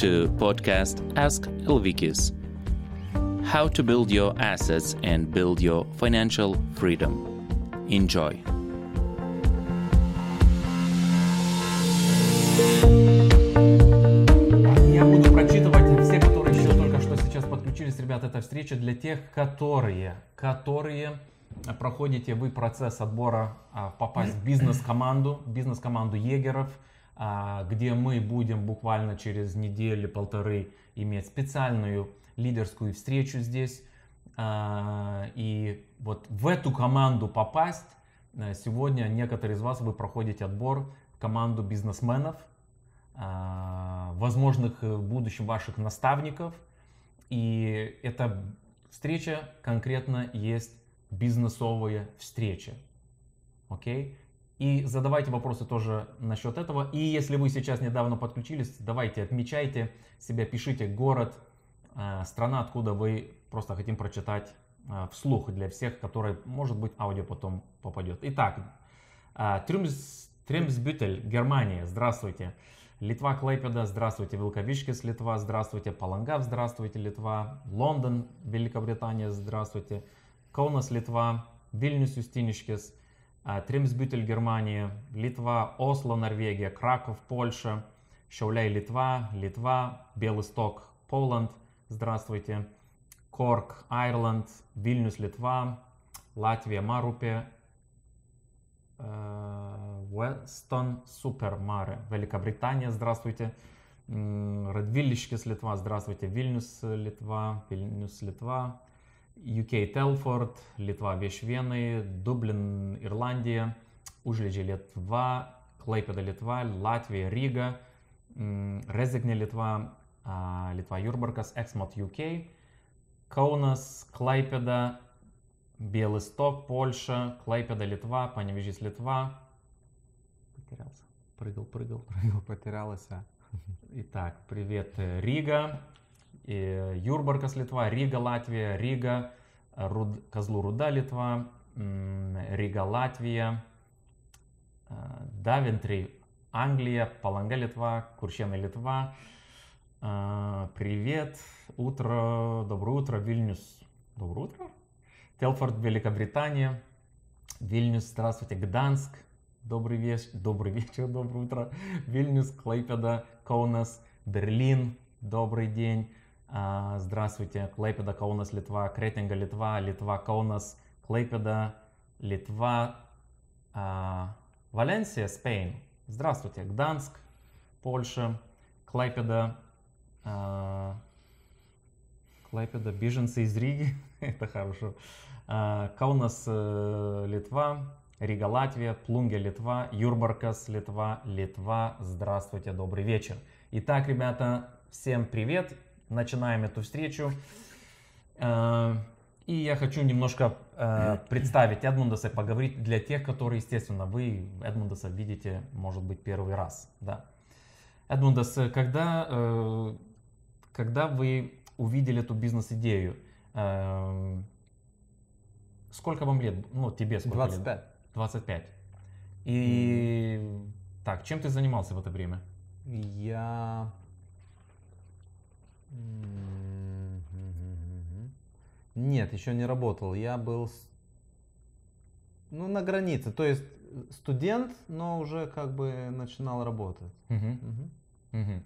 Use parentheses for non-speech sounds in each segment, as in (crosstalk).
To podcast Ask Elvikis. How to build your assets and build your financial freedom. Enjoy. Я буду прочитывать все, которые еще только что сейчас подключились. Ребята, эта встреча для тех, которые, которые проходите вы процесс отбора а, попасть в бизнес-команду, бизнес-команду егеров, где мы будем буквально через неделю-полторы иметь специальную лидерскую встречу здесь. А, и вот в эту команду попасть, э, сегодня некоторые из вас, вы проходите отбор в команду бизнесменов, а, возможных э, в будущем ваших наставников. И эта встреча конкретно есть бизнесовая встреча. Окей? И задавайте вопросы тоже насчет этого. И если вы сейчас недавно подключились, давайте отмечайте себя, пишите город, э, страна, откуда вы просто хотим прочитать э, вслух для всех, которые, может быть, аудио потом попадет. Итак, э, Трюмс, Тремсбютель, Германия, здравствуйте. Литва, Клайпеда, здравствуйте. Вилковичкис, Литва, здравствуйте. Палангав, здравствуйте, Литва. Лондон, Великобритания, здравствуйте. Каунас, Литва. Вильнюс, Юстинишкис. Тримсбютель, Германия. Литва, Осло, Норвегия. Краков, Польша. Шауляй, Литва. Литва. Белосток, Поланд, здравствуйте. Корк, Айрланд. Вильнюс, Литва. Латвия, Марупе. Weston Супермаре, Великобритания, здравствуйте. Радвиллишкис, Литва, здравствуйте. Вильнюс, Литва, Вильнюс, Литва. UK, Телфорд, Литва, Вешвены, Дублин, Ирландия, Ужлиджи, Литва, Клейпеда, Литва, Латвия, Рига, Резигне, Литва, Литва, Юрбаркас, Эксмот, UK, Каунас, Клайпеда, Белосток, Польша, Клайпеда, Литва, Паневижис, Литва. Потерялся. Прыгал, прыгал, прыгал, потерялся. Итак, привет, Рига, и Юрбаркас, Литва, Рига, Латвия, Рига, Руд, Козлу Руда, Литва, Рига, Латвия, Давентри, Англия, Паланга, Литва, Курчена, Литва. Привет, утро, доброе утро, Вильнюс. Доброе утро. Телфорд, Великобритания. Вильнюс, здравствуйте, Гданск. Добрый вечер, добрый вечер, доброе утро. Вильнюс, Клайпеда, Каунас, Берлин. Добрый день. Здравствуйте, Клайпеда, Каунас, Литва, Кретинга, Литва, Литва, Каунас, Клайпеда, Литва, Валенсия, Spain. Здравствуйте, Гданск, Польша, Клайпеда, Клайпеда, беженцы из Риги, (laughs) это хорошо. Каунас, Литва, Рига, Латвия, Плунге, Литва, Юрбаркас, Литва, Литва. Здравствуйте, добрый вечер. Итак, ребята, всем привет. Начинаем эту встречу. И я хочу немножко представить Эдмундаса, поговорить для тех, которые, естественно, вы Эдмундаса видите, может быть, первый раз. Да. Эдмундас, когда, когда вы увидели эту бизнес-идею, сколько вам лет? Ну, тебе сколько 25. лет? 25. И mm. так, чем ты занимался в это время? Я... Нет, еще не работал. Я был ну, на границе. То есть студент, но уже как бы начинал работать. Угу. Угу. Угу.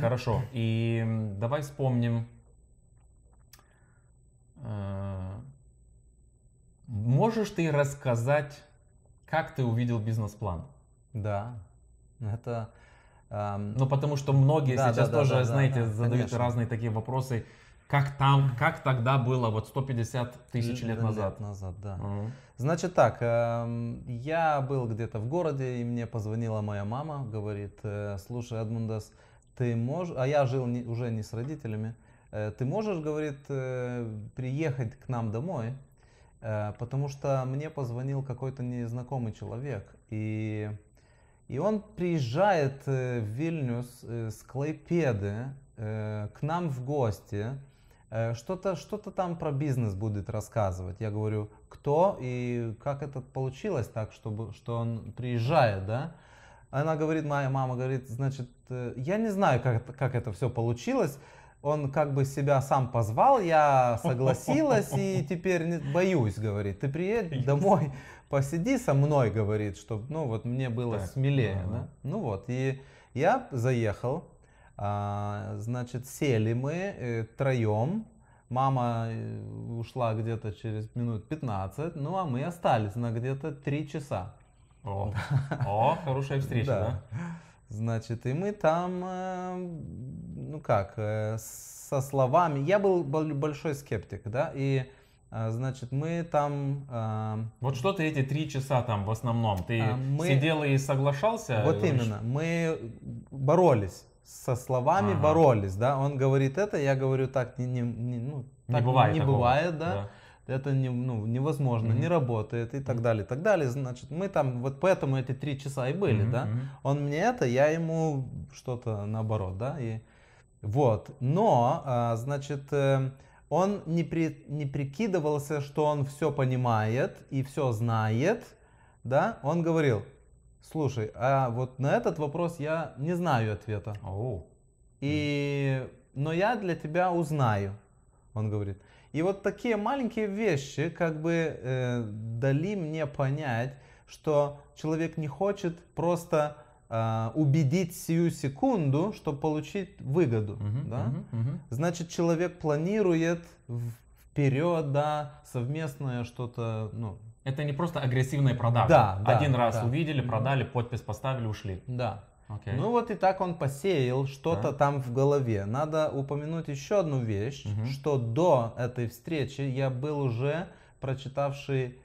Хорошо. И давай вспомним. Можешь ты рассказать, как ты увидел бизнес-план? Да, это... Эм... Ну, потому что многие да, сейчас да, тоже, да, знаете, да, задают конечно. разные такие вопросы. Как там, как тогда было, вот 150 тысяч лет назад? Лет назад, да. Угу. Значит так, э, я был где-то в городе, и мне позвонила моя мама, говорит, э, слушай, Эдмундас, ты можешь, а я жил не, уже не с родителями, э, ты можешь, говорит, э, приехать к нам домой, потому что мне позвонил какой-то незнакомый человек, и, и он приезжает в Вильнюс с Клайпеды к нам в гости, что-то что там про бизнес будет рассказывать. Я говорю, кто и как это получилось так, чтобы, что он приезжает, да? Она говорит, моя мама говорит, значит, э, я не знаю, как, это- как это все получилось. Он как бы себя сам позвал, я согласилась и теперь боюсь, говорит. Ты приедь (laughs) домой, посиди со мной, говорит, чтобы, ну вот мне было Так, смелее, ага. да. Ну вот, и я заехал, а, значит, сели мы э, троем. Мама э, ушла где-то через минут 15, ну а мы остались на где-то 3 часа. О, (laughs) О, хорошая встреча, да? Значит, и мы там, э, ну как, э, со словами, я был бол- большой скептик, да, и, значит, мы там, э, Вот что ты эти три часа там в основном? Ты А, мы- сидел и соглашался? вот Говоришь, именно, мы боролись, со словами Ага. боролись, да, он говорит это, я говорю так, не, не, не, ну, Не так бывает не такого. бывает, да, это не, ну, невозможно, Мгм. не работает и так далее, и так далее, значит, мы там, вот поэтому эти три часа и были, Мгм, да, он мне это, я ему что-то наоборот, да, и вот. Но, а, значит, э, он не, при, не прикидывался, что он все понимает и все знает, да, он говорил, слушай, а вот на этот вопрос я не знаю ответа, Оу. и, но я для тебя узнаю, он говорит. И вот такие маленькие вещи как бы э, дали мне понять, что человек не хочет просто а, убедить сию секунду, чтобы получить выгоду. Мгм, да? мгм, мгм. Значит, человек планирует вперед, да, совместное что-то, ну, Это не просто агрессивные продажи. Да, да, Один раз да. увидели, продали, подпись поставили, ушли. да. Окей. Ну вот и так он посеял что-то Да. там в голове. Надо упомянуть еще одну вещь, Мгм. что до этой встречи я был уже прочитавший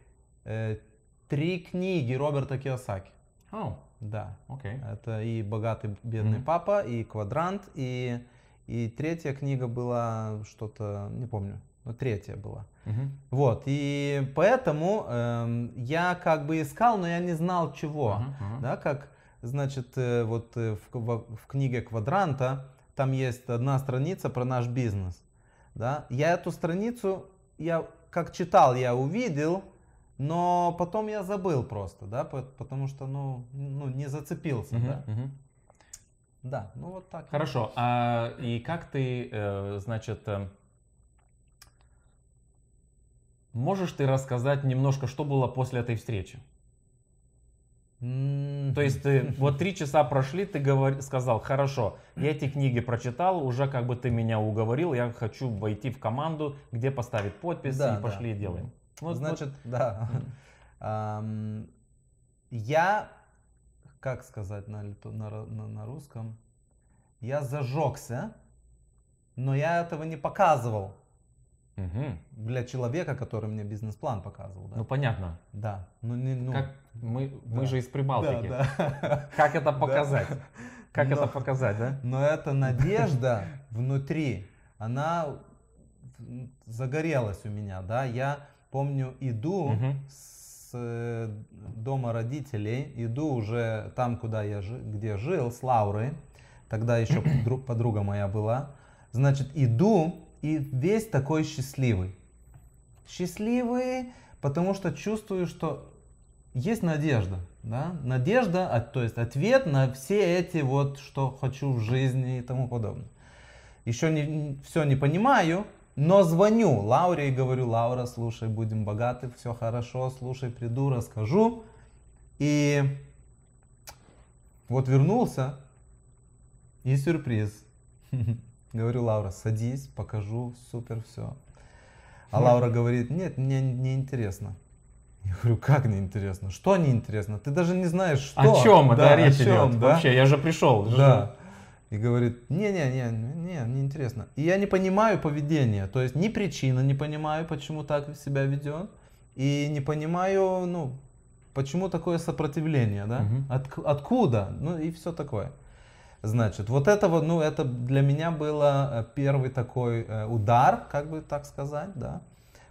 э, три книги Роберта Киосаки. О, Да, окей. это и «Богатый бедный Мгм. папа», и «Квадрант», и, и третья книга была что-то, не помню, но третья была. Мгм. Вот, и поэтому эм, я как бы искал, но я не знал чего. Ага, ага. Да, как, значит, э, вот э, в, в- в книге Квадранта там есть одна страница про наш бизнес. Да? Я эту страницу, я как читал, я увидел, но потом я забыл просто, да, по- потому что, ну, ну не зацепился, Мгм, да. мгм. Да, ну вот так. Хорошо. А, и как ты, э, значит, э, можешь ты рассказать немножко, что было после этой встречи? М, То есть ты вот три часа прошли, ты говор- сказал, хорошо, я эти книги прочитал, уже как бы ты меня уговорил, я хочу войти в команду, где поставить подпись Да, и да. пошли делаем. Вот- Значит, да. (laughs) Ам, Я, как сказать на, на, на- на русском, я зажегся, но я этого не показывал вот- Мгм. для человека, который мне бизнес-план показывал. Да, Ну понятно. да. Ну, не, ну, Как мы, мы да. же из Прибалтики. да, да. (laughs) Как это (laughs) показать? Как Но- это показать, да? Но эта надежда внутри, она загорелась у меня, да. Я помню, иду Мгм. с э, дома родителей, иду уже там, куда я где жил, с Лаурой. Тогда еще подру- (clears throat) подруга моя была. Значит, иду и весь такой счастливый. Счастливый, потому что чувствую, что есть надежда, да? Надежда, то есть ответ на все эти вот, что хочу в жизни и тому подобное. Еще не, все не понимаю, но звоню Лауре и говорю, Лаура, слушай, будем богаты, все хорошо, слушай, приду, расскажу. И вот вернулся, и сюрприз. (laughs) Говорю, Лаура, садись, покажу, супер, все. А Лаура говорит, нет, мне не интересно. Я говорю, как не интересно? Что не интересно? Ты даже не знаешь, что. О чем это Да, речь о чем, идет? да? Вообще, я же пришел. Да. И говорит, не-не-не, не, не интересно. И я не понимаю поведения, то есть ни причины не понимаю, почему так себя ведет, и не понимаю, ну, почему такое сопротивление, да? Мгм. Отк- откуда? Ну и все такое. Значит, вот это вот, ну, это для меня было э, первый такой э, удар, как бы так сказать, да,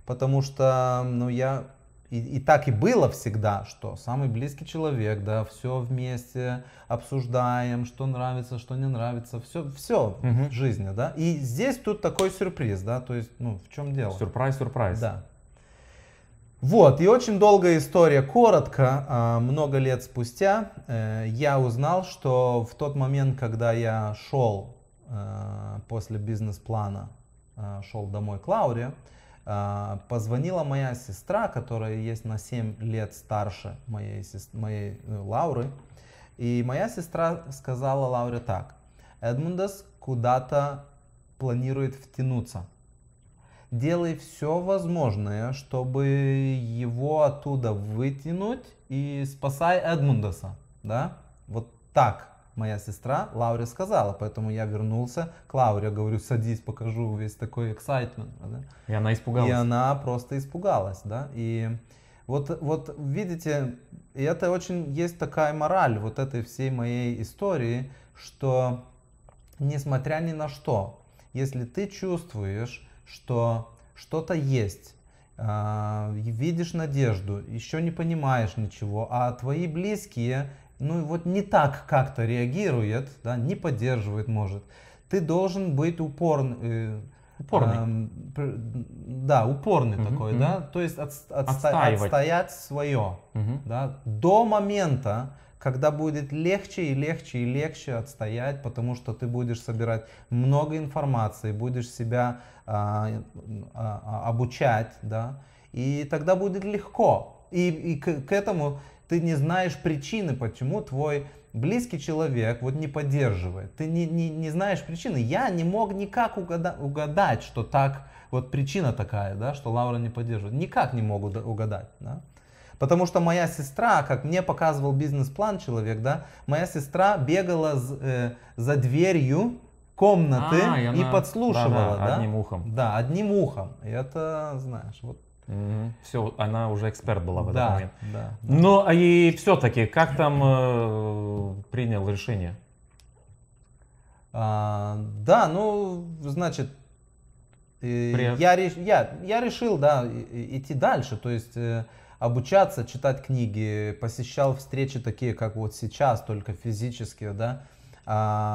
потому что, ну, я и, и так и было всегда, что самый близкий человек, да, все вместе обсуждаем, что нравится, что не нравится, все, все Мгм. в жизни, да. И здесь тут такой сюрприз, да, то есть, ну, в чем дело? Сюрприз, сюрприз. Да. Вот, и очень долгая история. Коротко, а, много лет спустя э, я узнал, что в тот момент, когда я шел э, после бизнес-плана, э, шел домой к Лауре, позвонила моя сестра, которая есть на 7 лет старше моей, моей Лауры. И моя сестра сказала Лауре так. Эдмундас куда-то планирует втянуться делай все возможное, чтобы его оттуда вытянуть и спасай Эдмундаса, да? Вот так моя сестра Лауре сказала, поэтому я вернулся к Лауре, говорю, садись, покажу весь такой excitement. Да? И она испугалась. И она просто испугалась, да, и вот, вот видите, и это очень есть такая мораль вот этой всей моей истории, что несмотря ни на что, если ты чувствуешь, что что-то есть, а, видишь надежду, еще не понимаешь ничего, а твои близкие, ну вот не так как-то реагируют, да, не поддерживают, может, ты должен быть упорным. Э, упорный. Э, да, упорный угу, такой, угу. да, то есть от, отста, отстоять свое, угу. да, до момента, когда будет легче и легче и легче отстоять, потому что ты будешь собирать много информации, будешь себя а, а, а, обучать, да, и тогда будет легко. И, и к, к этому ты не знаешь причины, почему твой близкий человек вот не поддерживает. Ты не, не, не знаешь причины. Я не мог никак угада, угадать, что так, вот причина такая, да, что Лаура не поддерживает. Никак не могу угадать. Да. Потому что моя сестра, как мне показывал бизнес-план человек, да, моя сестра бегала з, э, за дверью комнаты а, и, она... и подслушивала, да, да, да? Одним ухом. Да, одним ухом. И это, знаешь, вот. Угу. Все, она уже эксперт была в да, этот момент. Да, да. Ну, а и все-таки, как там э, принял решение? А, да, ну, значит, При... я, я, я решил, да, идти дальше. То есть э, обучаться, читать книги, посещал встречи такие, как вот сейчас, только физические, да.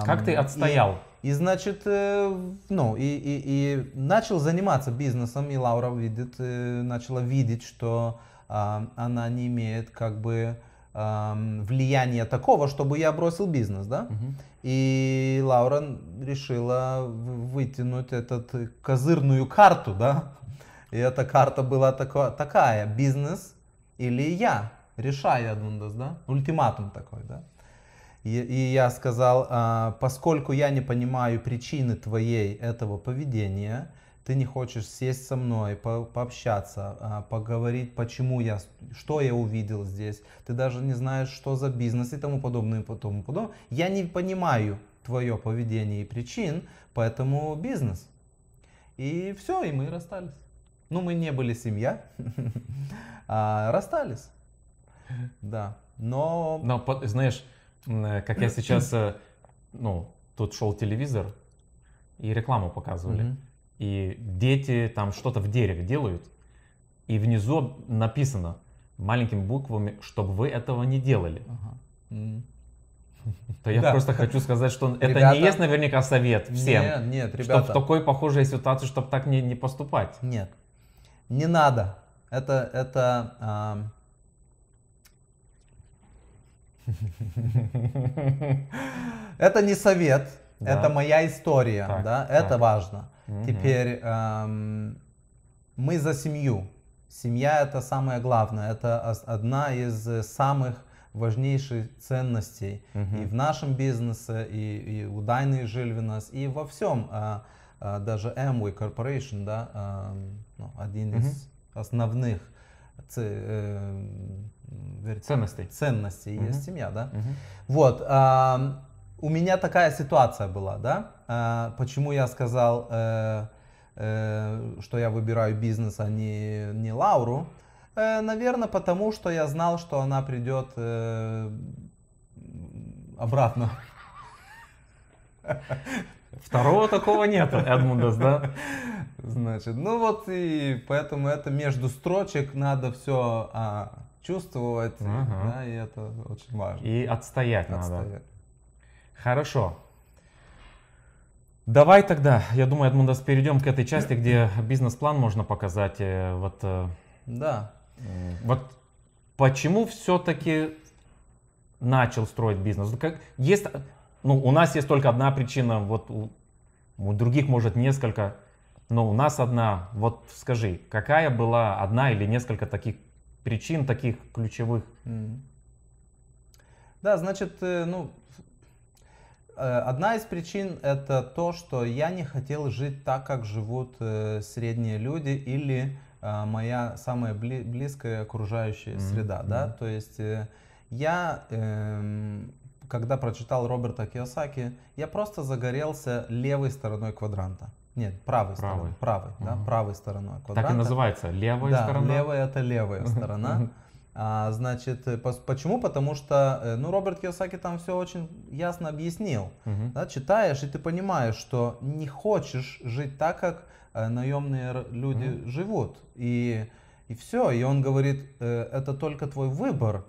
Как ты отстоял? И, и значит, э, ну, и, и, и начал заниматься бизнесом, и Лаура видит, э, начала видеть, что а, она не имеет как бы влияния такого, чтобы я бросил бизнес, да? Угу. И Лаура решила вытянуть этот козырную карту, да? И эта карта была тако, такая, бизнес или я, решай, да? Ультиматум такой, да? И, я сказал, а, поскольку я не понимаю причины твоей этого поведения, ты не хочешь сесть со мной, по, пообщаться, а, поговорить, почему я, что я увидел здесь, ты даже не знаешь, что за бизнес и тому подобное, и тому подобное. Я не понимаю твое поведение и причин, поэтому бизнес. И все, и мы расстались. Ну, мы не были семья, (laughs) а расстались. Да, но... Но, знаешь, как я сейчас, э, ну, тут шел телевизор и рекламу показывали. Mm-hmm. И дети там что-то в дереве делают, и внизу написано маленькими буквами, чтобы вы этого не делали. Mm-hmm. То я да. просто хочу сказать, что это ребята, не есть наверняка совет всем. Нет, нет, ребята. Чтобы в такой похожей ситуации, чтобы так не, не поступать. Нет, не надо. Это, это (laughs) Это не совет, да. это моя история, так, да, так. это важно. Угу. Теперь эм, мы за семью. Семья это самое главное, это одна из самых важнейших ценностей угу. и в нашем бизнесе, и, и у Дайны Жильвинас, и во всем. Э, э, даже Amway Corporation, да, э, ну, один угу. из основных э, ценностей, ценностей угу. есть семья, да. Угу. Вот, а, у меня такая ситуация была, да. А, почему я сказал, э, э, что я выбираю бизнес, а не не Лауру? Э, наверное, потому что я знал, что она придет э, обратно. Второго такого нет, Эдмундас, да? Значит, ну вот и поэтому это между строчек надо все а, чувствовать, ага. да, и это очень важно. И отстоять, отстоять. надо. Хорошо. Давай тогда, я думаю, Эдмундас, перейдем к этой части, где бизнес-план можно показать. Э, вот, э, да. Вот почему все-таки начал строить бизнес? Как, есть, ну, у нас есть только одна причина, вот у, у других может несколько, но у нас одна. Вот скажи, какая была одна или несколько таких причин, таких ключевых? Да, значит, э, ну, э, одна из причин это то, что я не хотел жить так, как живут э, средние люди или моя самая бли- близкая окружающая Мгм, среда, да, мгм. то есть я, эм, когда прочитал Роберта Киосаки, я просто загорелся левой стороной квадранта. Нет, правой, стороной, Правой. правой, да, правой стороной квадранта. Так и называется, левая да, сторона? левая это левая (laughs) сторона. А, значит, э, почему? Потому что, э, ну, Роберт Киосаки там все очень ясно объяснил. Мгм. Да, читаешь, и ты понимаешь, что не хочешь жить так, как э, наемные люди живут. И, и все. И он говорит, э, это только твой выбор,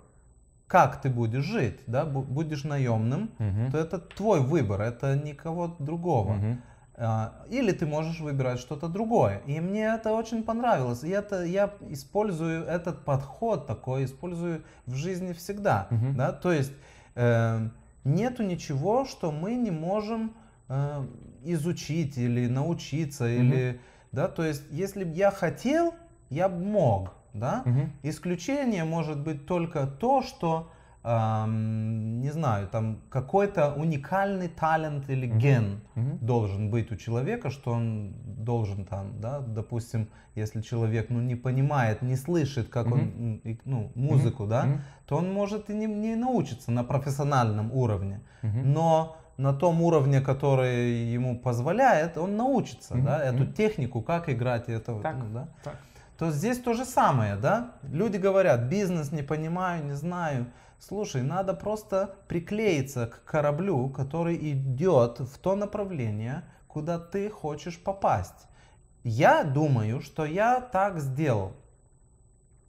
как ты будешь жить. Да? Бу- Будешь наемным, Мгм. то это твой выбор, это никого другого. Мгм. А, Или ты можешь выбирать что-то другое. И мне это очень понравилось. И это я использую этот подход такой, использую в жизни всегда. Мгм. Да? То есть э, нету ничего, что мы не можем э, изучить или научиться. Или, да? То есть если бы я хотел, я бы мог. Да? Мгм. Исключение может быть только то, что, ам, не знаю, там какой-то уникальный талант или ген Мгм. должен быть у человека, что он должен там, да, допустим, если человек, ну, не понимает, не слышит, как он, м, и- ну, музыку, да, Мгм. то он может и не, не научиться на профессиональном уровне. Мгм. Но на том уровне, который ему позволяет, он научится, Мгм, да, эту мгм. технику, как играть это, Так, ну, да. так. То здесь то же самое, да? Люди говорят, бизнес не понимаю, не знаю. Слушай, надо просто приклеиться к кораблю, который идет в то направление, куда ты хочешь попасть. Я думаю, что я так сделал.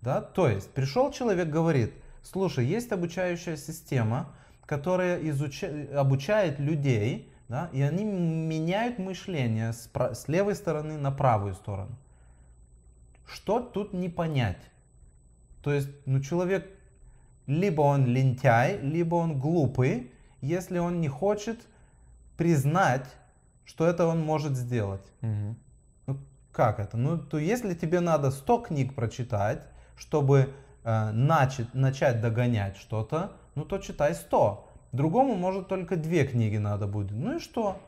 Да? То есть пришел человек, говорит, слушай, есть обучающая система, которая изуча- обучает людей, да, и они меняют мышление с, пра- с левой стороны на правую сторону. Что тут не понять? То есть, ну, человек, либо он лентяй, либо он глупый, если он не хочет признать, что это он может сделать. Мгм. Ну, как это? Ну, то если тебе надо 100 книг прочитать, чтобы э, начать, начать догонять что-то, ну, то читай 100. Другому, может, только две книги надо будет. Ну и что?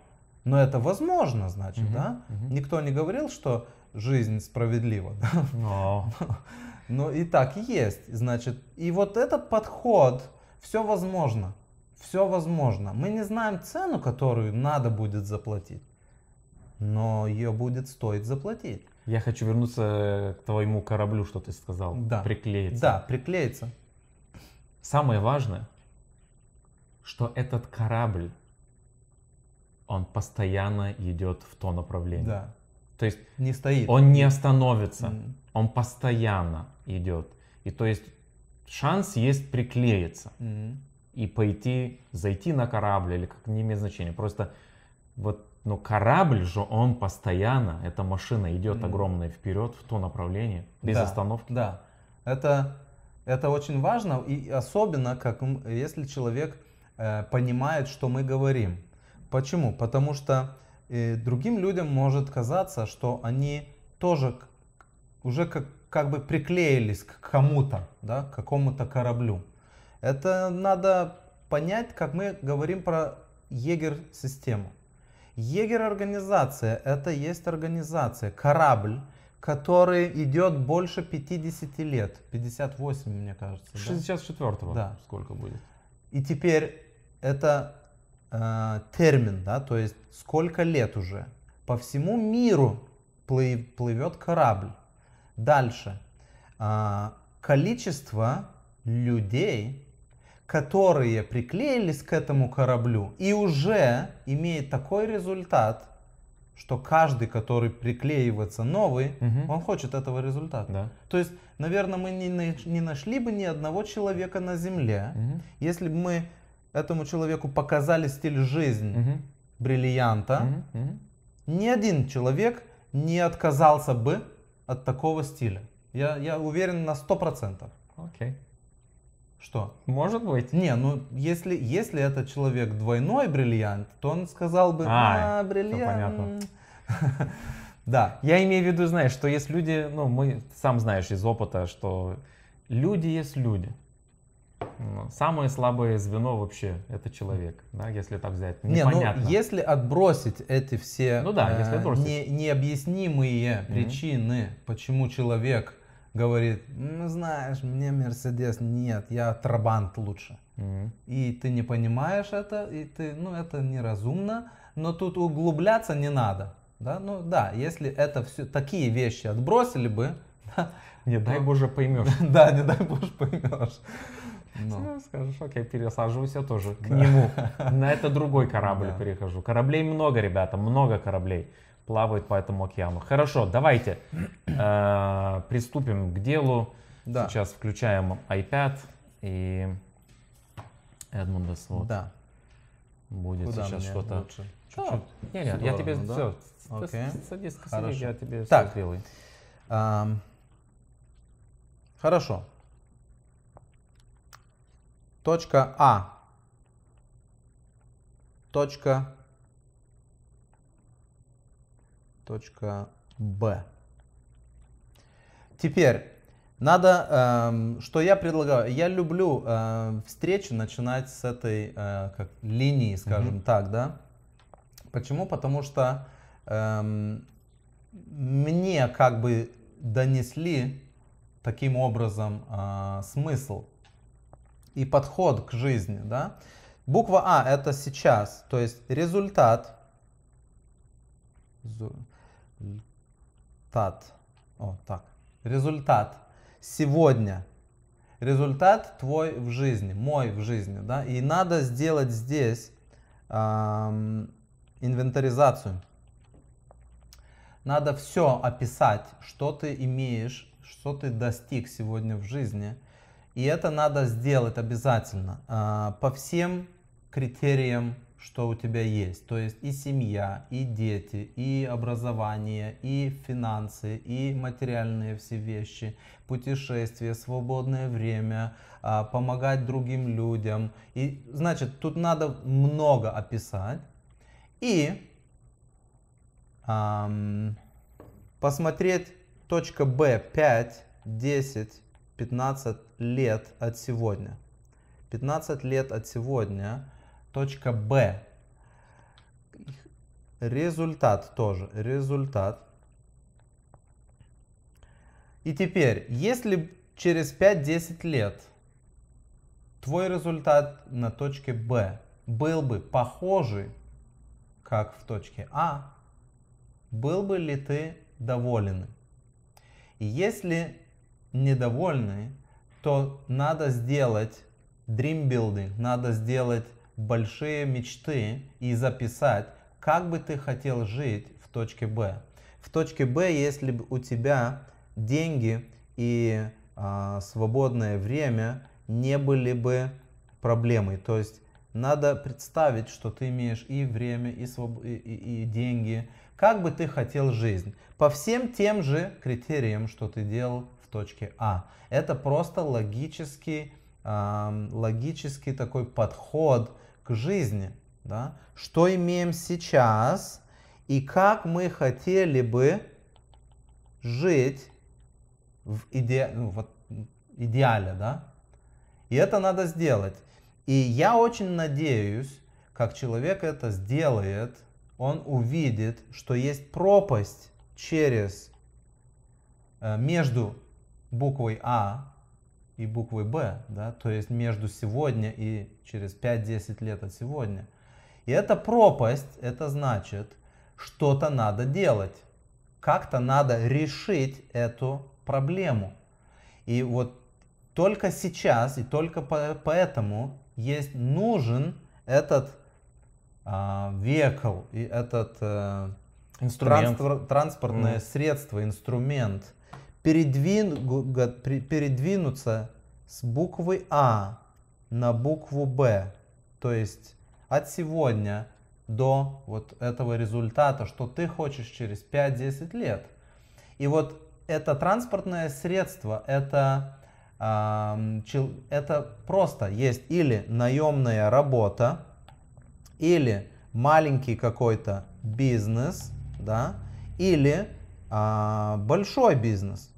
Но это возможно, значит, Мгм, да? мгм. Никто не говорил, что жизнь справедлива. да? О, (laughs) Ну и так и есть, значит. И вот этот подход, все возможно. Все возможно. Мы не знаем цену, которую надо будет заплатить, но ее будет стоить заплатить. Я хочу вернуться к твоему кораблю, что ты сказал. Да. Приклеиться. Да, приклеиться. Самое важное, что этот корабль, он постоянно идет в то направление. Да. То есть Не стоит. он не остановится, М. он постоянно идет. И то есть шанс есть приклеиться М. и пойти, зайти на корабль или как не имеет значения. Просто вот, ну корабль же он постоянно, эта машина идет Мгм. огромная вперед в то направление без Да, остановки. Да. Это, это очень важно, и особенно, как, если человек э, понимает, что мы говорим. Почему? Потому что э, другим людям может казаться, что они тоже уже как, как бы приклеились к кому-то, да, к какому-то кораблю. Это надо понять, как мы говорим про егер-систему. Егер-организация – это есть организация, корабль, который идет больше 50 лет, 58, мне кажется. да? 64-го Да. сколько будет? И теперь это э, термин, да, то есть сколько лет уже. По всему миру плы- плывет корабль. Дальше. А, количество людей, которые приклеились к этому кораблю и уже имеет такой результат, что каждый, который приклеивается новый, Мгм. он хочет этого результата. Да. То есть, наверное, мы не, не нашли бы ни одного человека на Земле, Мгм. если бы мы этому человеку показали стиль жизни Мгм. бриллианта. Мгм. ни один человек не отказался бы от такого стиля. Я, я уверен на 100%. Окей. Что? Может быть. Не, ну если, если этот человек двойной бриллиант, то он сказал бы, А, а, бриллиант. (laughs) Да, Я имею в виду, знаешь, что есть люди, ну, мы, сам знаешь из опыта, что люди есть люди. Ну, Самое слабое звено вообще это человек, да, если так взять. Не, ну Непонятно. если отбросить эти все Ну да, если э, отбросить. не- необъяснимые Мгм. причины, почему человек говорит, ну знаешь, мне Мерседес нет, я Трабант лучше. Мгм. И ты не понимаешь это, и ты, ну это неразумно, но тут углубляться не надо. Да, ну да, если это все такие вещи отбросили бы, (laughs) Не дай боже поймешь. (laughs) да, не дай боже поймешь. Ну, Ну, скажешь, окей, пересаживаюсь я тоже к нему. На (laughs) это другой корабль перехожу. Кораблей много, ребята, много кораблей плавают по этому океану. Хорошо, давайте э, приступим к делу. Сейчас включаем iPad и Эдмундас вот да. будет сейчас что-то. Чуть-чуть. Не, не, я тебе да? все. Садись, садись, я тебе все сделаю. Хорошо. Точка А. Точка. Точка Б. Теперь надо, эм, что я предлагаю, я люблю э, встречи начинать с этой э, как линии, скажем Мгм. так, да. Почему? Потому что эм, мне как бы донесли таким образом а, смысл и подход к жизни, да. Буква А это сейчас, то есть результат. Зу- л- Тат. О, так. Результат сегодня. Результат твой в жизни, мой в жизни, да. И надо сделать здесь ам, инвентаризацию. Надо все описать, что ты имеешь, что ты достиг сегодня в жизни. И это надо сделать обязательно а, по всем критериям, что у тебя есть. То есть и семья, и дети, и образование, и финансы, и материальные все вещи, путешествия, свободное время, а, помогать другим людям. И значит, тут надо много описать. И ам, посмотреть точка Б 5, 10, 15 лет от сегодня. 15 лет от сегодня. Точка Б. Результат тоже. Результат. И теперь, если через 5-10 лет твой результат на точке Б был бы похожий, как в точке А, был бы ли ты доволен? И если недовольный, то надо сделать dream building, надо сделать большие мечты и записать, как бы ты хотел жить в точке Б. В точке Б, если бы у тебя деньги и а, свободное время не были бы проблемой, то есть надо представить, что ты имеешь и время, и, своб... и, и- и деньги. Как бы ты хотел жизнь? По всем тем же критериям, что ты делал в точке А. Это просто логический, ам, логический такой подход к жизни. Да? Что имеем сейчас и как мы хотели бы жить в иде... ну, идеале, да? И это надо сделать. И я очень надеюсь, как человек это сделает, он увидит, что есть пропасть через э, между буквой А и буквой Б, да, то есть между сегодня и через 5-10 лет от сегодня. И эта пропасть, это значит, что-то надо делать, как-то надо решить эту проблему. И вот только сейчас и только по- поэтому есть нужен этот а, vehicle и этот э, Инструмент. транспор- транспортное Мгм. средство, инструмент передвин- га- при- передвинуться с буквы А на букву Б. То есть от сегодня до вот этого результата, что ты хочешь через 5-10 лет. И вот это транспортное средство, это, чел- это просто есть или наемная работа, или маленький какой-то бизнес, да, или а, большой бизнес.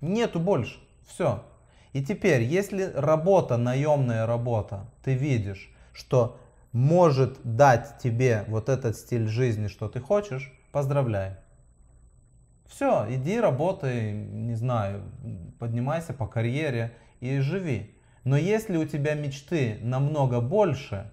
Нету больше. Все. И теперь, если работа, наемная работа, ты видишь, что может дать тебе вот этот стиль жизни, что ты хочешь, поздравляй. Все, иди работай, не знаю, поднимайся по карьере и живи. Но если у тебя мечты намного больше,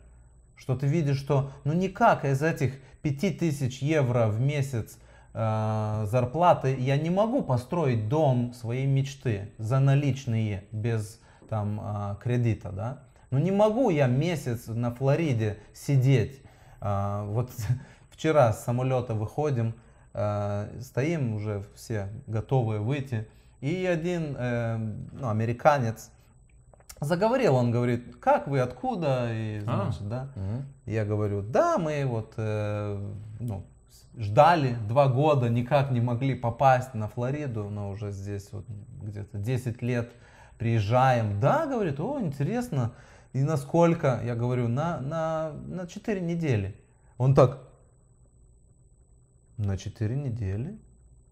что ты видишь, что ну никак из этих 5000 евро в месяц зарплаты я не могу построить дом своей мечты за наличные, без там э, кредита, да? Ну не могу я месяц на Флориде сидеть. Э, вот (laughs) вчера с самолета выходим, э, стоим уже все готовые выйти, и один э, ну, американец заговорил, он говорит, как вы, откуда, и А. значит, да. Я говорю, да, мы вот э, ну, ждали два года, никак не могли попасть на Флориду, но уже здесь вот где-то 10 лет приезжаем. Да, говорит, о, интересно. И на сколько? Я говорю, на, на, на 4 недели. Он так, на 4 недели?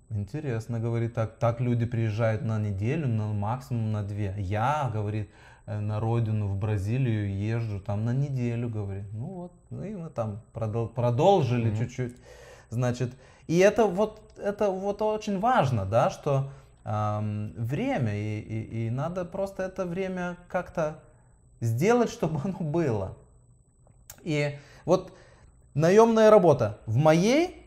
Интересно, говорит, так, так люди приезжают на неделю, на максимум на две. Я, говорит, э, на родину, в Бразилию езжу там на неделю, говорит. Ну вот, ну и мы там продол- продолжили Мгм. чуть-чуть. Значит, и это вот, это вот очень важно, да, что ам, время, и, и, и надо просто это время как-то сделать, чтобы оно было. И вот наемная работа в моей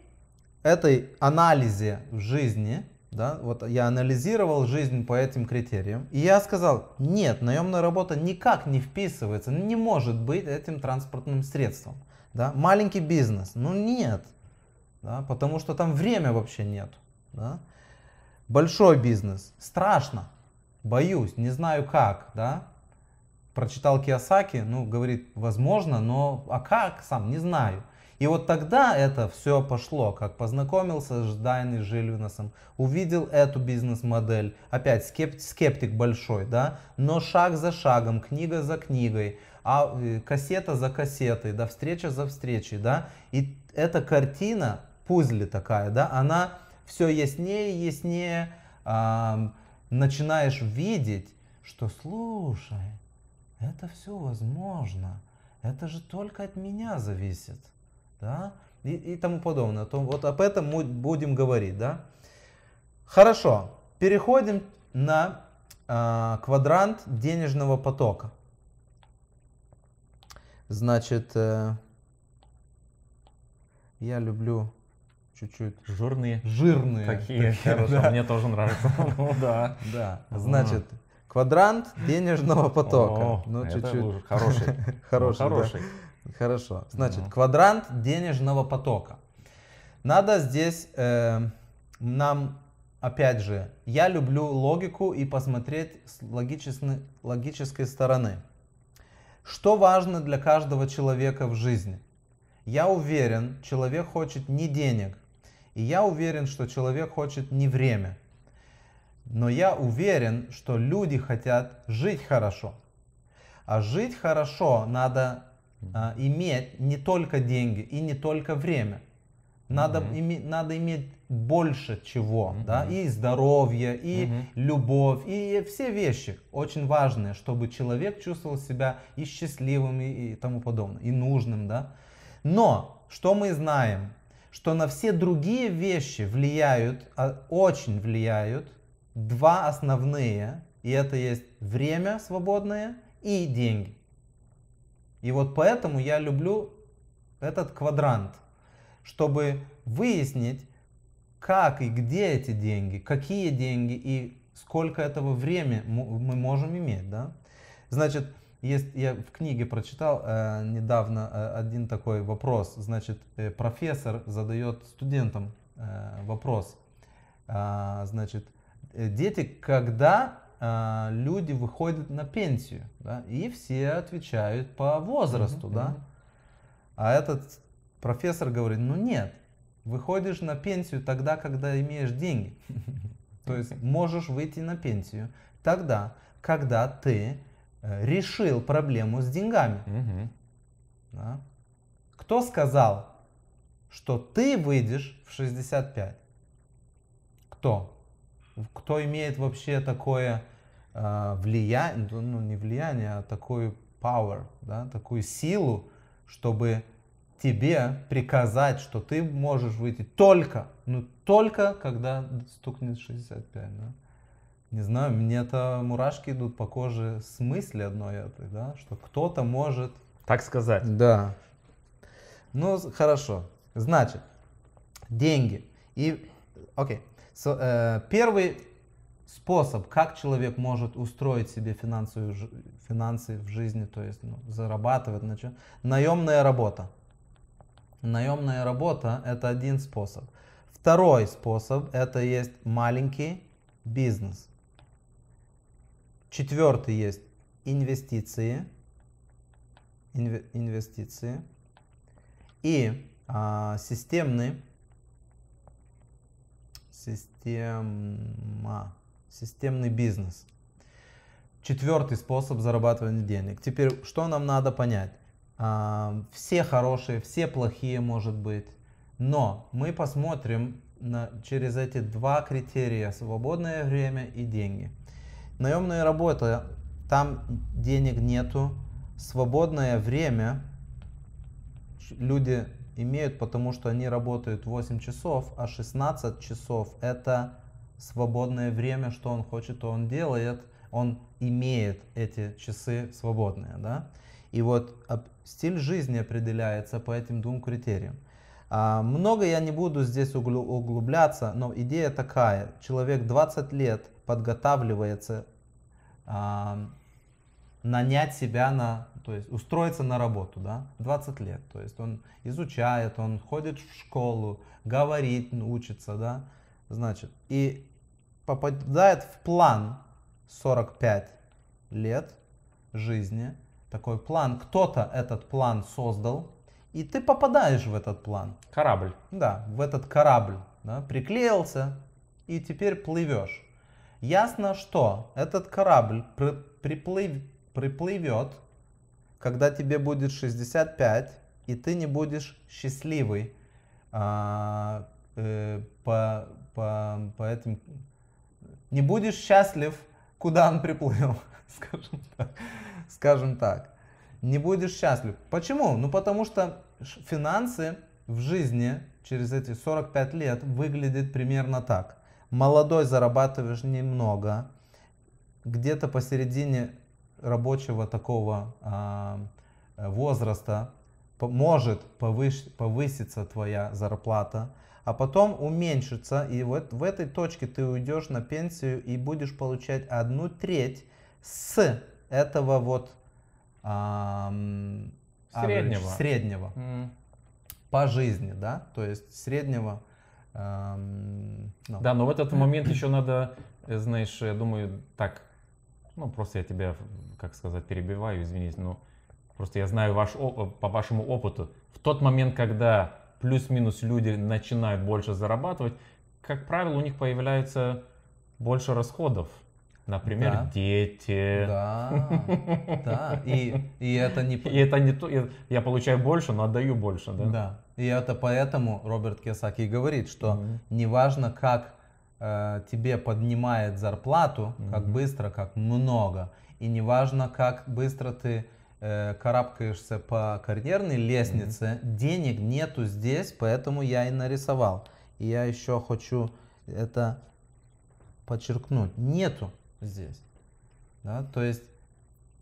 этой анализе в жизни, да, вот я анализировал жизнь по этим критериям, и я сказал, нет, наемная работа никак не вписывается, не может быть этим транспортным средством. Да? Маленький бизнес, ну нет, да, потому что там время вообще нет. Да? Большой бизнес, страшно, боюсь, не знаю как, да, прочитал Киосаки, ну, говорит, возможно, но а как сам, не знаю. И вот тогда это все пошло, как познакомился с Дайной Жильвиносом, увидел эту бизнес-модель, опять скеп- скептик большой, да, но шаг за шагом, книга за книгой, а э, кассета за кассетой, да, встреча за встречей, да, и эта картина, пузли такая, да, она все яснее и яснее ам, начинаешь видеть, что слушай, это все возможно, это же только от меня зависит, да, и, и тому подобное. То вот об этом мы будем говорить, да. Хорошо, переходим на а, квадрант денежного потока. Значит, э, я люблю чуть-чуть Жирные. жирные. Такие, такие, хорошо, да. мне тоже нравится. (laughs) Ну да. Да, значит, квадрант денежного потока. О, ну, чуть-чуть. хороший. (laughs) Хороший, Ну, да? хороший. Хорошо. Значит, Ну. квадрант денежного потока. Надо здесь э, нам, опять же, я люблю логику и посмотреть с логичесны- логической стороны. Что важно для каждого человека в жизни? Я уверен, человек хочет не денег. И я уверен, что человек хочет не время. Но я уверен, что люди хотят жить хорошо. А жить хорошо надо а, иметь не только деньги и не только время. Надо, Мгм. име- надо иметь больше чего, Мгм. да, и здоровье, и Мгм. любовь, и все вещи очень важные, чтобы человек чувствовал себя и счастливым, и, и тому подобное, и нужным, да. Но, что мы знаем, что на все другие вещи влияют, а, очень влияют два основные, и это есть время свободное и деньги. И вот поэтому я люблю этот квадрант, чтобы выяснить, как и где эти деньги, какие деньги и сколько этого времени мы можем иметь, да? Значит, есть, я в книге прочитал э, недавно э, один такой вопрос. Значит, э, профессор задает студентам э, вопрос. А, значит, э, дети, когда а, люди выходят на пенсию, да? И все отвечают по возрасту, Мгм, да? А этот профессор говорит, ну нет, выходишь на пенсию тогда, когда имеешь деньги. То есть можешь выйти на пенсию тогда, когда ты э, решил проблему с деньгами. Мгм. Да? Кто сказал, что ты выйдешь в 65? Кто? Кто имеет вообще такое э, влияние, ну не влияние, а такую power, да, такую силу, чтобы тебе приказать, что ты можешь выйти только, ну только когда стукнет 65, да? Не знаю, мне-то мурашки идут по коже с мысли одной этой, да, что кто-то может Так сказать. да. Ну, хорошо. Значит, деньги. И, окей. Со- э, первый способ, как человек может устроить себе финансовую, финансы в жизни, то есть ну, зарабатывать, начать, наемная работа. Наемная работа – это один способ. Второй способ – это есть маленький бизнес. Четвертый есть инвестиции. Инве- инвестиции. И а, системный система, системный бизнес. Четвертый способ зарабатывания денег. Теперь, что нам надо понять? А, все хорошие, все плохие, может быть. Но мы посмотрим на, через эти два критерия. Свободное время и деньги. Наемная работа, там денег нету. Свободное время люди имеют, потому что они работают 8 часов, а 16 часов это свободное время, что он хочет, то он делает, он имеет эти часы свободные, да. И вот стиль жизни определяется по этим двум критериям. А, много я не буду здесь углу- углубляться, но идея такая. Человек 20 лет подготавливается а, нанять себя на, то есть устроиться на работу, да, 20 лет. То есть он изучает, он ходит в школу, говорит, учится, да, значит, и попадает в план 45 лет жизни, такой план, кто-то этот план создал, и ты попадаешь в этот план. Корабль. Да, в этот корабль, да, приклеился и теперь плывешь. Ясно, что этот корабль при- приплыв- приплывет, когда тебе будет 65, и ты не будешь счастливый а, э, по, по, по этим... Не будешь счастлив, куда он приплыл, (laughs) скажем так. Скажем так. Не будешь счастлив. Почему? Ну потому что финансы в жизни через эти 45 лет выглядят примерно так. Молодой зарабатываешь немного, где-то посередине рабочего такого а, э, возраста может повыш- повыситься твоя зарплата, а потом уменьшится, и вот в этой точке ты уйдешь на пенсию и будешь получать одну треть с этого вот ам, average, Среднего. среднего М. по жизни, да, то есть среднего. Ну, Да, но в этот момент еще надо, э, знаешь, я думаю, так, ну просто я тебя, как сказать, перебиваю, извините, но просто я знаю ваш, по вашему опыту, в тот момент, когда плюс-минус люди начинают больше зарабатывать, как правило, у них появляется больше расходов. Например, Да. дети. Да, да, и, и это не... (laughs) И это не то, я, я получаю больше, но отдаю больше, да? Да. И это поэтому Роберт Киосаки и говорит, что Мгм. неважно, как э, тебе поднимает зарплату, как Мгм. быстро, как много, и неважно, как быстро ты э, карабкаешься по карьерной лестнице, денег нету здесь, поэтому я и нарисовал. И я еще хочу это подчеркнуть. Нету здесь. Да? То есть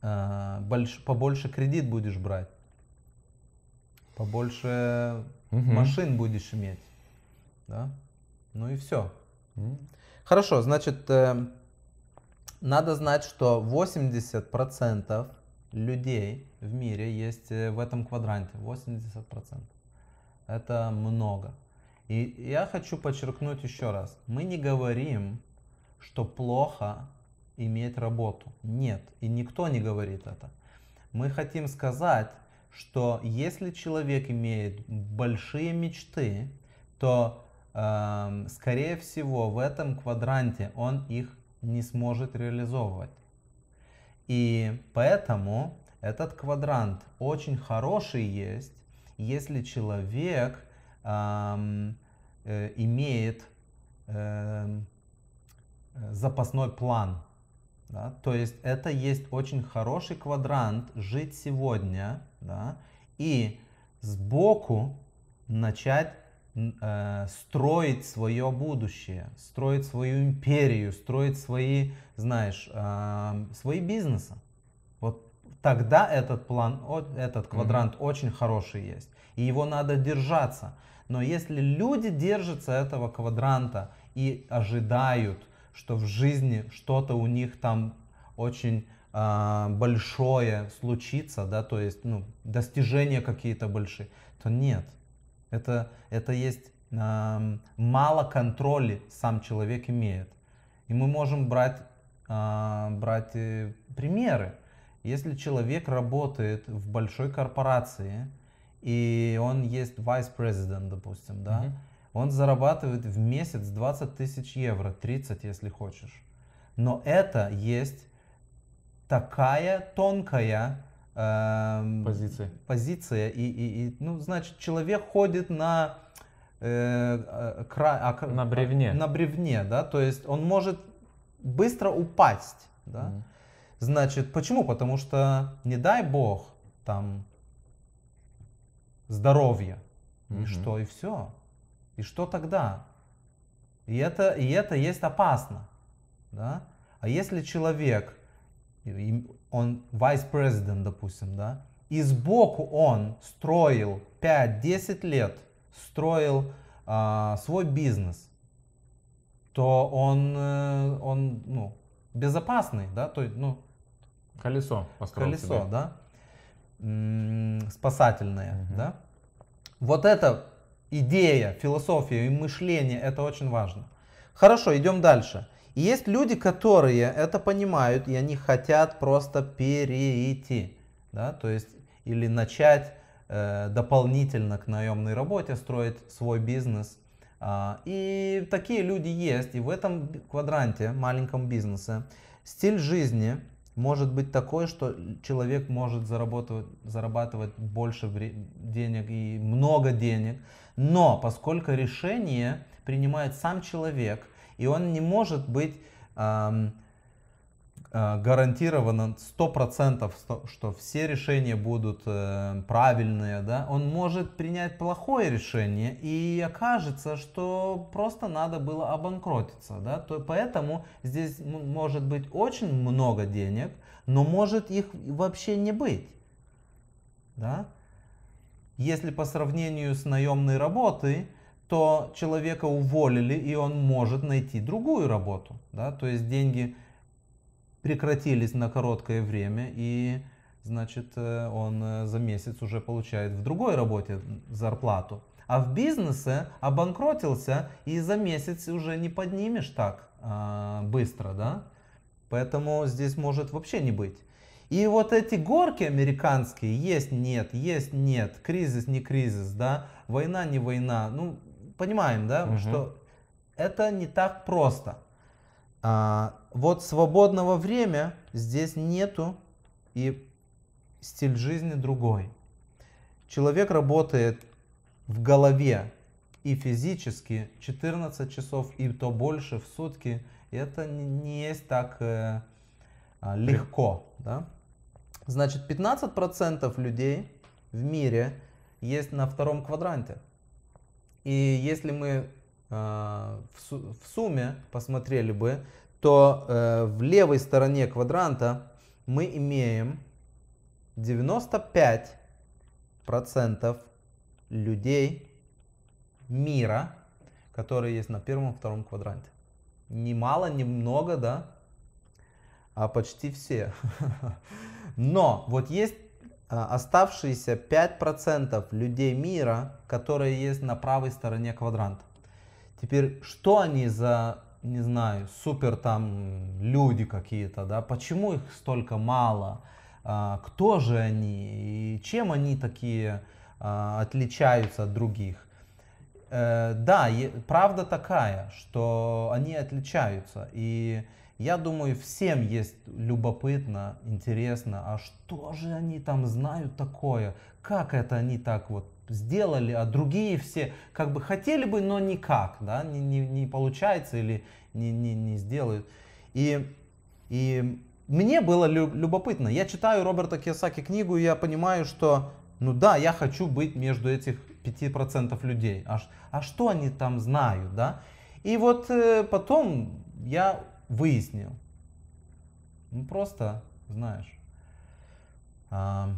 э, больш- побольше кредит будешь брать, побольше Мгм. машин будешь иметь. Да? Ну и все. М. Хорошо, значит, э, надо знать, что 80% людей в мире есть э, в этом квадранте. 80%. Это много. И я хочу подчеркнуть еще раз. Мы не говорим, что плохо иметь работу. Нет. И никто не говорит это. Мы хотим сказать, что если человек имеет большие мечты, то эм, скорее всего, в этом квадранте он их не сможет реализовывать. И поэтому этот квадрант очень хороший есть, если человек эм, э, имеет эм, запасной план. Да? То есть это есть очень хороший квадрант жить сегодня да? и сбоку начать э, строить свое будущее, строить свою империю, строить свои, знаешь, э, свои бизнесы. Вот тогда этот план, этот квадрант mm-hmm. очень хороший есть, и его надо держаться. Но если люди держатся этого квадранта и ожидают, что в жизни что-то у них там очень э, большое случится, да, то есть ну, достижения какие-то большие, то нет. Это, это есть э, мало контроля сам человек имеет. И мы можем брать, э, брать примеры. Если человек работает в большой корпорации, и он есть vice-president, допустим, да, mm-hmm. Он зарабатывает в месяц 20 тысяч евро, 30, если хочешь. Но это есть такая тонкая э, позиция, позиция и, и, и, ну, значит, человек ходит на э, э кра, а, на бревне, на бревне, да, то есть он может быстро упасть, да. Mm. Значит, почему? Потому что не дай бог там здоровье, mm-hmm. и что и все, и что тогда? И это и это есть опасно, да. А если человек он vice-president, допустим, да, и сбоку он строил 5-10 лет, строил а, свой бизнес, то он, э, он ну, безопасный, да, то есть, ну, колесо построил Колесо, себе. да, спасательное, угу. да. Вот эта идея, философия и мышление, это очень важно. Хорошо, идем дальше. И есть люди, которые это понимают, и они хотят просто перейти, да, то есть или начать э, дополнительно к наемной работе строить свой бизнес. А, и такие люди есть, и в этом квадранте, маленьком бизнесе, стиль жизни может быть такой, что человек может зарабатывать, зарабатывать больше денег и много денег, но поскольку решение принимает сам человек, и он не может быть э, гарантированно 100%, что все решения будут э, правильные, да, он может принять плохое решение и окажется, что просто надо было обанкротиться, да, то поэтому здесь может быть очень много денег, но может их вообще не быть, да. Если по сравнению с наемной работой, то человека уволили, и он может найти другую работу. Да? То есть деньги прекратились на короткое время, и значит э, он э, за месяц уже получает в другой работе зарплату. А в бизнесе обанкротился и за месяц уже не поднимешь так а, быстро, да? Поэтому здесь может вообще не быть. И вот эти горки американские, есть, нет, есть, нет, кризис, не кризис, да, война, не война, ну, понимаем, да, угу. что это не так просто. А, вот свободного времени здесь нету, и стиль жизни другой. Человек работает в голове и физически 14 часов и то больше в сутки. И это не есть так э, а, легко. Да? Значит, 15% людей в мире есть на втором квадранте. И если мы э, в, сумме посмотрели бы, то э, в левой стороне квадранта мы имеем 95% людей мира, которые есть на первом и втором квадранте. Ни мало, ни много, да, а почти все. (laughs) Но вот есть а, оставшиеся 5% людей мира, которые есть на правой стороне квадранта. Теперь, что они за, не знаю, супер там люди какие-то, да? Почему их столько мало? А, кто же они? И чем они такие а, отличаются от других? э, да, правда такая, что они отличаются. И я думаю, всем есть любопытно, интересно, а что же они там знают такое? Как это они так вот сделали, а другие все как бы хотели бы, но никак, да, не, не, не получается или не, не, не сделают. И, и мне было лю- любопытно. Я читаю Роберта Кiyosaki книгу, и я понимаю, что, ну да, я хочу быть между этих 5% людей. А, а что они там знают, да? И вот э, потом я выяснил. Ну просто, знаешь, а,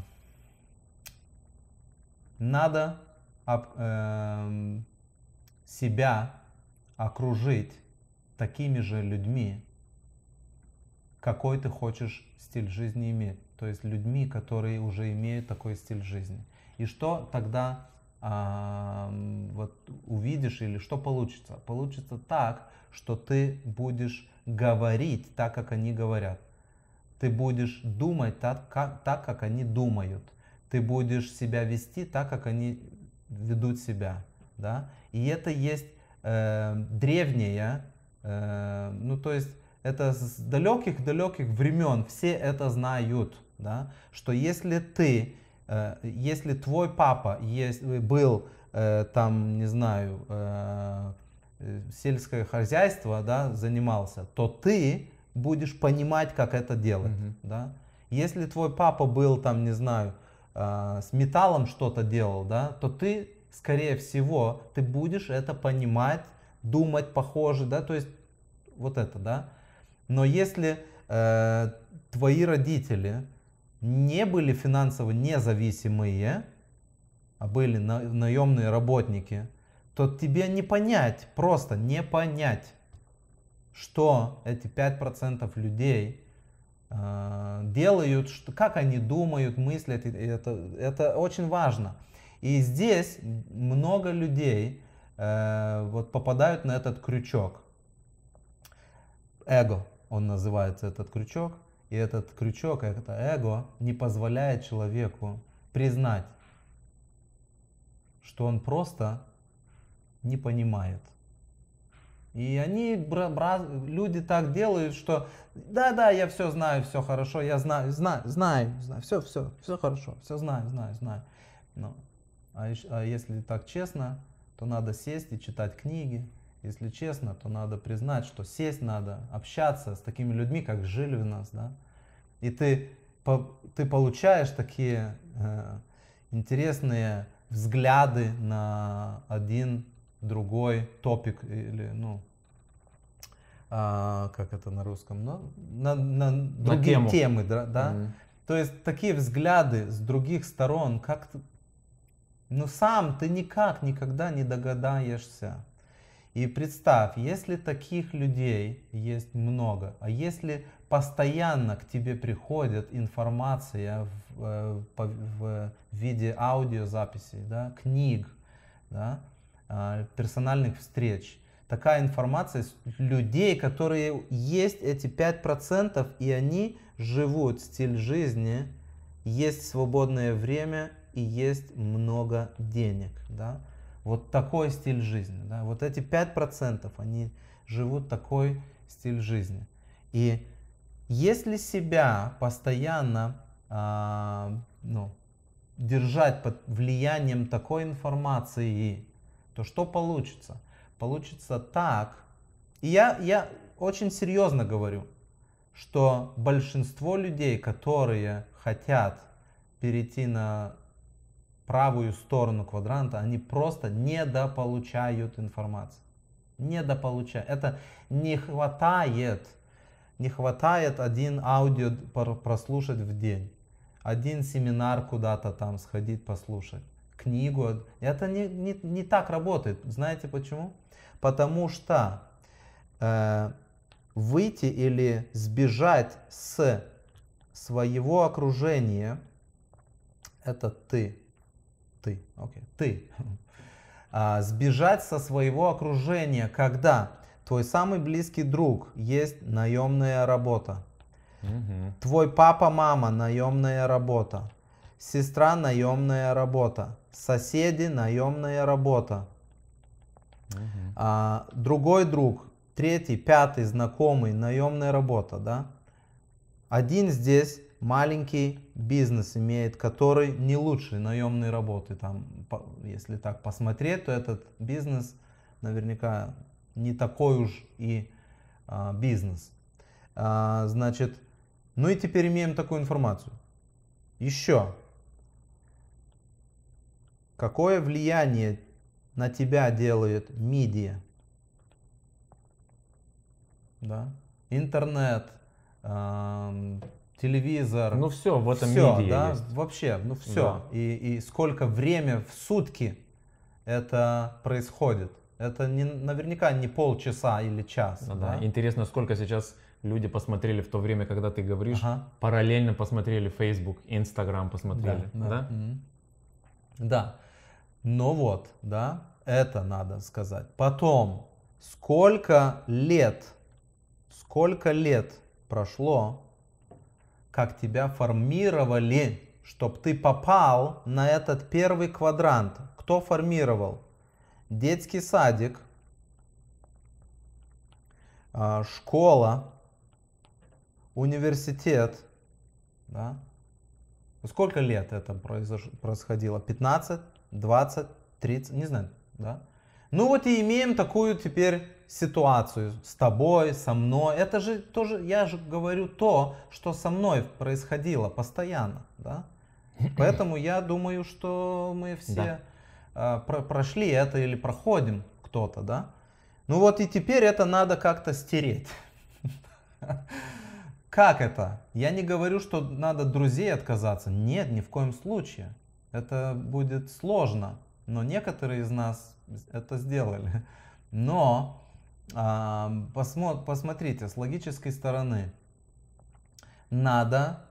надо об- эм, себя окружить такими же людьми, какой ты хочешь стиль жизни иметь. То есть людьми, которые уже имеют такой стиль жизни. И что тогда вот увидишь или что получится? Получится так, что ты будешь говорить так, как они говорят. Ты будешь думать так, как, так, как они думают. Ты будешь себя вести так, как они ведут себя. Да? И это есть э, древнее, э, ну то есть это с далеких-далеких времен все это знают, да? что если ты, если твой папа есть, был э, там, не знаю, э, э, сельское хозяйство, да, занимался, то ты будешь понимать, как это делать, Мгм. да. Если твой папа был там, не знаю, э, с металлом что-то делал, да, то ты, скорее всего, ты будешь это понимать, думать похоже, да, то есть вот это, да. Но если э, твои родители не были финансово независимые, а были на- наемные работники, то тебе не понять, просто не понять, что эти 5% людей э, делают, что, как они думают, мыслят. Это, это очень важно. И здесь много людей э, вот попадают на этот крючок. Эго, он называется этот крючок. И этот крючок, это эго, не позволяет человеку признать, что он просто не понимает. И они, люди так делают, что да-да, я все знаю, все хорошо, я знаю, знаю, знаю, знаю, все, все, все хорошо, все знаю, знаю, знаю. Но, а, а если так честно, то надо сесть и читать книги. Если честно, то надо признать, что сесть надо, общаться с такими людьми, как жили у нас, да. И ты, по- ты получаешь такие э, интересные взгляды на один другой топик или ну а, как это на русском, ну, на, на другие тему. темы, да, да? Мгм. То есть такие взгляды с других сторон, как ты, ну сам ты никак никогда не догадаешься. И представь, если таких людей есть много, а если постоянно к тебе приходит информация в, э, по- в виде аудиозаписей, да, книг, да, а, персональных встреч, такая информация с людей, которые есть эти 5%, и они живут стиль жизни, есть свободное время и есть много денег. Да? Вот такой стиль жизни. Да? Вот эти 5% они живут такой стиль жизни. И если себя постоянно а, ну, держать под влиянием такой информации, то что получится? Получится так. И я, я очень серьезно говорю, что большинство людей, которые хотят перейти на правую сторону квадранта, они просто недополучают информацию. Недополучают. Это не хватает, не хватает один аудио прослушать в день, один семинар куда-то там сходить послушать, книгу. Это не, не, не так работает. Знаете почему? Потому что э, выйти или сбежать с своего окружения, это ты, ты, окей, ты. (laughs) А, сбежать со своего окружения, когда твой самый близкий друг есть наемная работа, Мгм. Твой папа, мама, наемная работа. Сестра, наемная работа. Соседи, наемная работа. А, другой друг, третий, пятый знакомый, наемная работа, да. Один здесь маленький бизнес имеет, который не лучший наемной работы. Там, если так посмотреть, то этот бизнес наверняка не такой уж и а, бизнес. А, значит, ну и теперь имеем такую информацию. Еще. Какое влияние на тебя делает медиа? Да? Интернет, ам, телевизор. Ну все, в этом Всё, медиа да, есть. вообще, ну все. Да. И, и сколько время в сутки это происходит. Это не, наверняка не полчаса или час. Ну да. Интересно, сколько сейчас люди посмотрели в то время, когда ты говоришь, Ага. параллельно посмотрели Facebook, Instagram посмотрели, да? Мгм. Да. Ну вот, да, это надо сказать. Потом, сколько лет, сколько лет прошло, как тебя формировали, чтобы ты попал на этот первый квадрант. Кто формировал? Детский садик, а, школа, университет, да? Сколько лет это происходило? 15, 20, 30, не знаю, да? Ну вот и имеем такую теперь ситуацию с тобой, со мной. Это же тоже, я же говорю то, что со мной происходило постоянно, да? Поэтому я думаю, что мы все Да. А, про- прошли это или проходим кто-то, да? Ну вот и теперь это надо как-то стереть. (laughs) Как это? Я не говорю, что надо друзей отказаться. Нет, ни в коем случае. Это будет сложно. Но некоторые из нас это сделали. Но а, посмо- посмотрите, с логической стороны, надо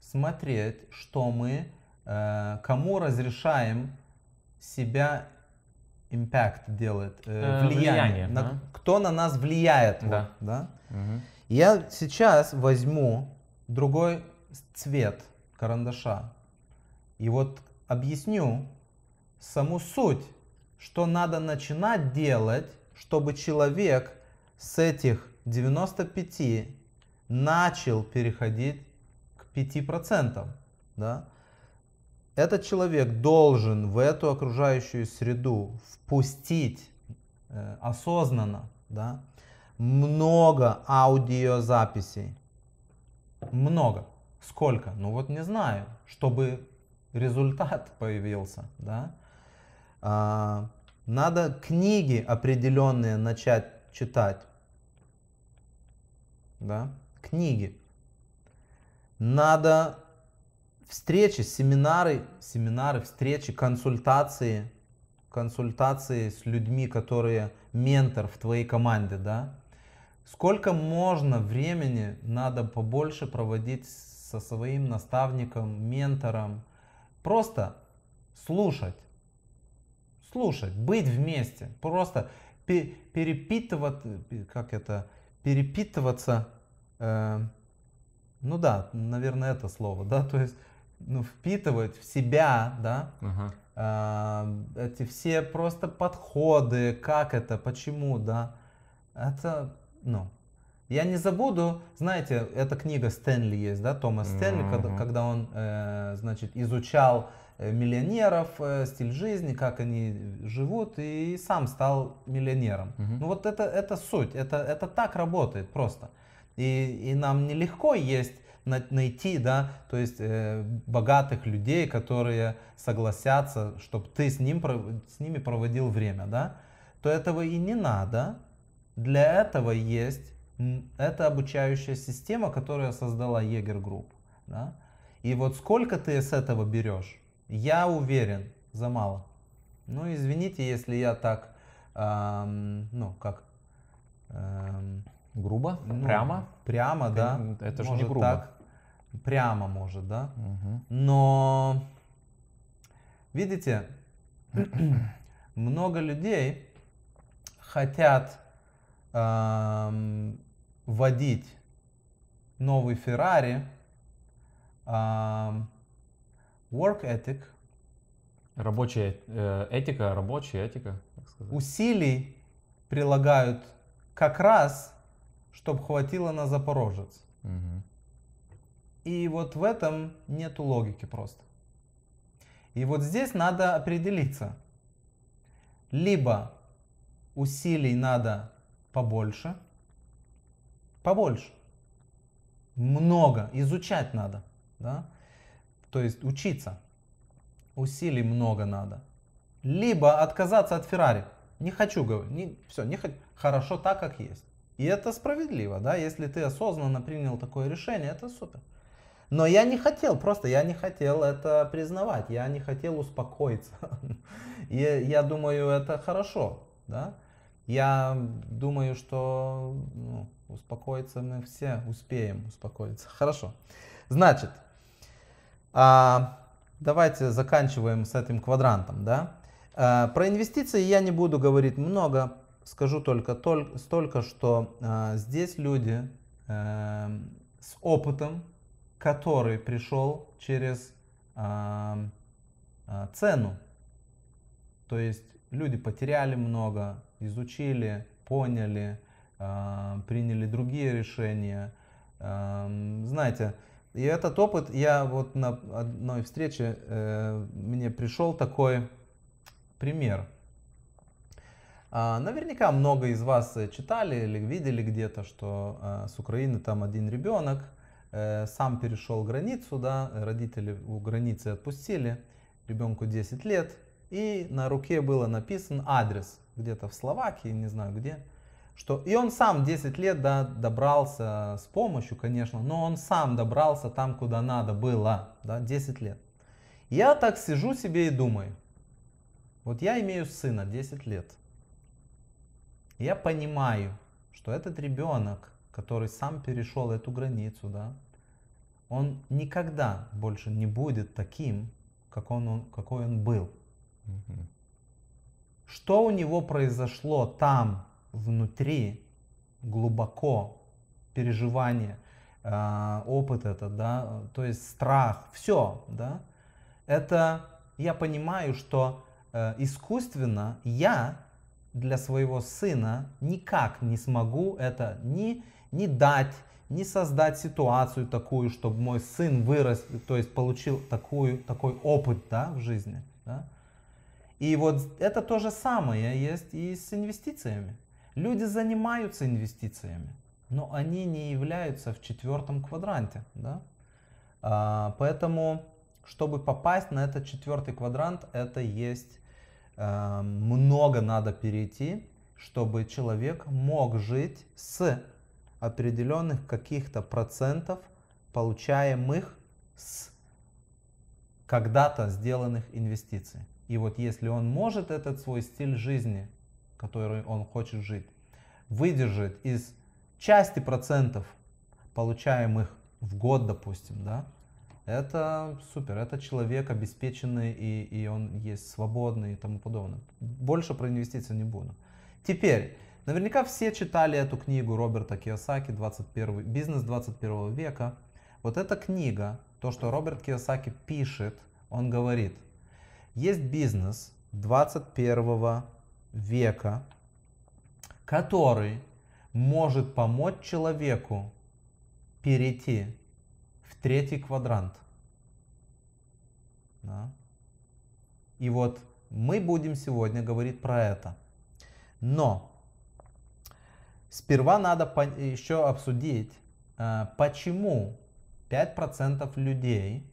смотреть, что мы, э, кому разрешаем себя impact делать, э, Э, влияние, влияние, на- да. кто на нас влияет, вот, Да. да? Мгм. Я сейчас возьму другой цвет карандаша и вот объясню саму суть, что надо начинать делать, чтобы человек с этих 95 начал переходить к 5%. Да? Этот человек должен в эту окружающую среду впустить э, осознанно да, много аудиозаписей. Много. Сколько? Ну вот не знаю, чтобы результат (laughs) появился. Да? А, надо книги определенные начать читать. Да? Книги. Надо встречи, семинары, семинары, встречи, консультации, консультации с людьми, которые ментор в твоей команде, да? Сколько можно времени надо побольше проводить со своим наставником, ментором? Просто слушать, слушать, быть вместе, просто пе- перепитывать, пе- как это, перепитываться, э, ну да, наверное, это слово, да, то есть ну, впитывать в себя, да, Ага. а, эти все просто подходы, как это, почему, да, это, ну, я не забуду, знаете, эта книга Стэнли есть, да, Томас Стэнли, когда, Мгм. когда он, э, значит, изучал э, миллионеров, э, стиль жизни, как они живут, и сам стал миллионером. Мгм. Ну вот это, это суть, это, это так работает просто. И, и нам нелегко есть найти, да, то есть э, богатых людей, которые согласятся, чтобы ты с, ним, с ними проводил время, да, то этого и не надо. Для этого есть эта обучающая система, которая создала Егер Групп. Да? И вот сколько ты с этого берешь, я уверен, за мало. Ну, извините, если я так, ам, ну, как... ам, Грубо? ну, Прямо? Прямо, да. это же не грубо. так. Прямо может, да. Мгм. Но, видите, (clears throat) много людей хотят ам, водить новый Феррари, ам, work ethic Рабочая э, этика, рабочая этика, так сказать. Усилий прилагают как раз, чтобы хватило на Запорожец. Мгм. И вот в этом нету логики просто. И вот здесь надо определиться. Либо усилий надо побольше, побольше, много, изучать надо, да? то есть учиться, усилий много надо. Либо отказаться от Феррари. Не хочу говорить, не, все, не хочу. Хорошо так, как есть. И это справедливо, да, если ты осознанно принял такое решение, это супер. Но я не хотел, просто я не хотел это признавать, я не хотел успокоиться. (laughs) И я думаю, это хорошо, да. Я думаю, что ну, успокоиться мы все успеем успокоиться. Хорошо. Значит, а, давайте заканчиваем с этим квадрантом, да. А, про инвестиции я не буду говорить много, скажу только, только столько, что а, здесь люди а, с опытом, который пришел через а, а, цену. То есть люди потеряли много, изучили, поняли, а, приняли другие решения. А, знаете, и этот опыт, я вот на одной встрече, э, мне пришел такой пример. А, наверняка много из вас читали или видели где-то, что а, с Украины там один ребенок э, сам перешел границу, да, родители у границы отпустили, ребенку 10 лет, и на руке было написан адрес, где-то в Словакии, не знаю где, что и он сам 10 лет да, добрался с помощью, конечно, но он сам добрался там, куда надо было, да, 10 лет. Я так сижу себе и думаю, вот я имею сына 10 лет, я понимаю, что этот ребенок, который сам перешел эту границу, да, он никогда больше не будет таким, как он, какой он был. Мгм. Что у него произошло там, внутри, глубоко, переживание, э, опыт этот, да, то есть страх, все, да, это я понимаю, что э, искусственно я для своего сына никак не смогу это ни, ни дать, ни создать ситуацию такую, чтобы мой сын вырос, то есть получил такую, такой опыт да, в жизни. Да? И вот это то же самое есть и с инвестициями. Люди занимаются инвестициями, но они не являются в четвертом квадранте. Да? А, поэтому, чтобы попасть на этот четвертый квадрант, это есть э, много надо перейти, чтобы человек мог жить с определенных каких-то процентов, получаемых с когда-то сделанных инвестиций. И вот если он может этот свой стиль жизни, который он хочет жить, выдержать из части процентов, получаемых в год, допустим, да, это супер, это человек обеспеченный и, и он есть свободный и тому подобное. Больше про инвестиции не буду. Теперь, наверняка все читали эту книгу Роберта Киосаки 21, «Бизнес 21 века». Вот эта книга, то, что Роберт Киосаки пишет, он говорит, есть бизнес 21 века, который может помочь человеку перейти в третий квадрант. Да. И вот мы будем сегодня говорить про это. Но сперва надо еще обсудить, э, почему 5% людей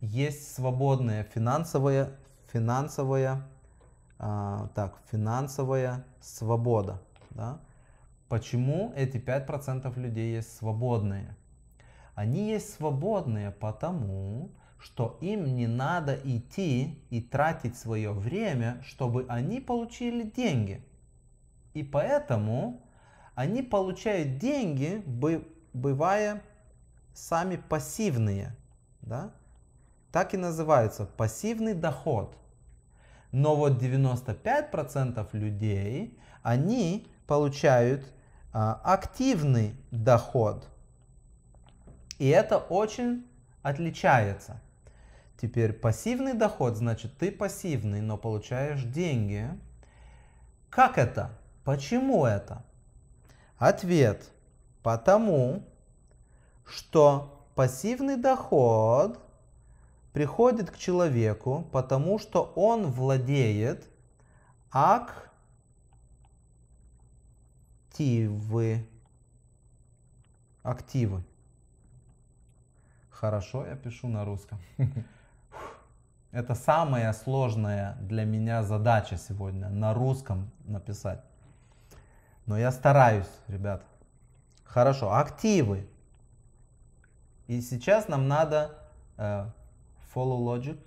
есть свободная финансовая, финансовая, а, так, финансовая свобода. Да? Почему эти 5% людей есть свободные? Они есть свободные потому, что им не надо идти и тратить свое время, чтобы они получили деньги. И поэтому они получают деньги, бы- бывая сами пассивные. Да? Так и называется пассивный доход. Но вот 95% людей, они получают а, активный доход. И это очень отличается. Теперь пассивный доход, значит ты пассивный, но получаешь деньги. Как это? Почему это? Ответ. Потому что пассивный доход приходит к человеку, потому что он владеет активы. Активы. Хорошо, я пишу на русском. (laughs) Это самая сложная для меня задача сегодня, на русском написать. Но я стараюсь, ребят. Хорошо, активы. И сейчас нам надо э, follow logic.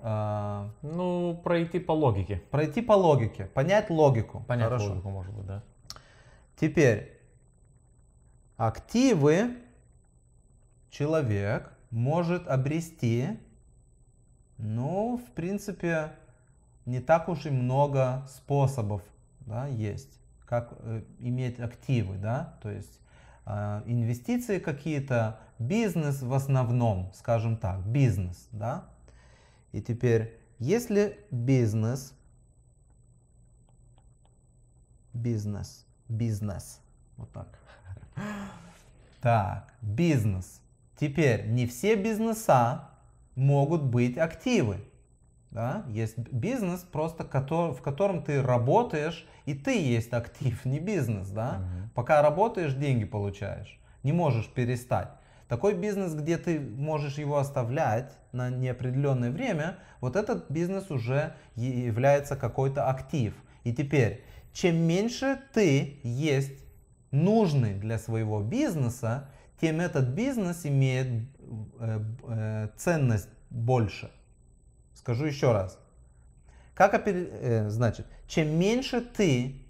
э, Ну, пройти по логике. пройти по логике, понять логику. Понять Хорошо. логику, может быть, да. Теперь активы человек может обрести, ну, в принципе, не так уж и много способов, да, есть, как э, иметь активы, да, то есть э, инвестиции какие-то, бизнес в основном, скажем так, бизнес, да. И теперь, если бизнес, бизнес, бизнес, вот так. (laughs) Так, бизнес. Теперь не все бизнеса могут быть активы. Да? Есть бизнес, просто котор- в котором ты работаешь, и ты есть актив, не бизнес. Да? Мгм. Пока работаешь, деньги получаешь. Не можешь перестать. Такой бизнес, где ты можешь его оставлять на неопределенное время, вот этот бизнес уже является какой-то актив. И теперь, чем меньше ты есть нужный для своего бизнеса, тем этот бизнес имеет э, э, ценность больше. Скажу еще раз. Как э, значит, чем меньше ты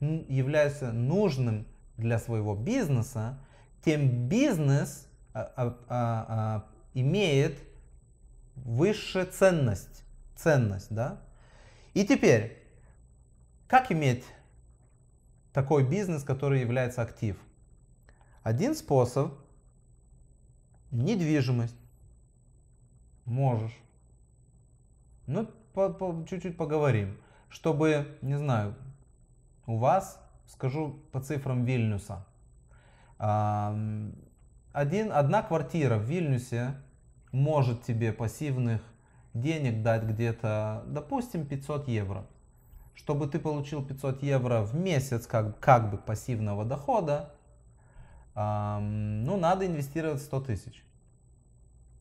являешься нужным для своего бизнеса, тем бизнес а, а, а, имеет высшую ценность. Ценность, да? И теперь, как иметь такой бизнес, который является актив? Один способ – недвижимость. Можешь. Ну, чуть-чуть поговорим. Чтобы, не знаю, у вас, скажу по цифрам Вильнюса, один, одна квартира в Вильнюсе может тебе пассивных денег дать где-то, допустим, 500 евро. Чтобы ты получил 500 евро в месяц как, как бы пассивного дохода, ну, надо инвестировать 100 тысяч.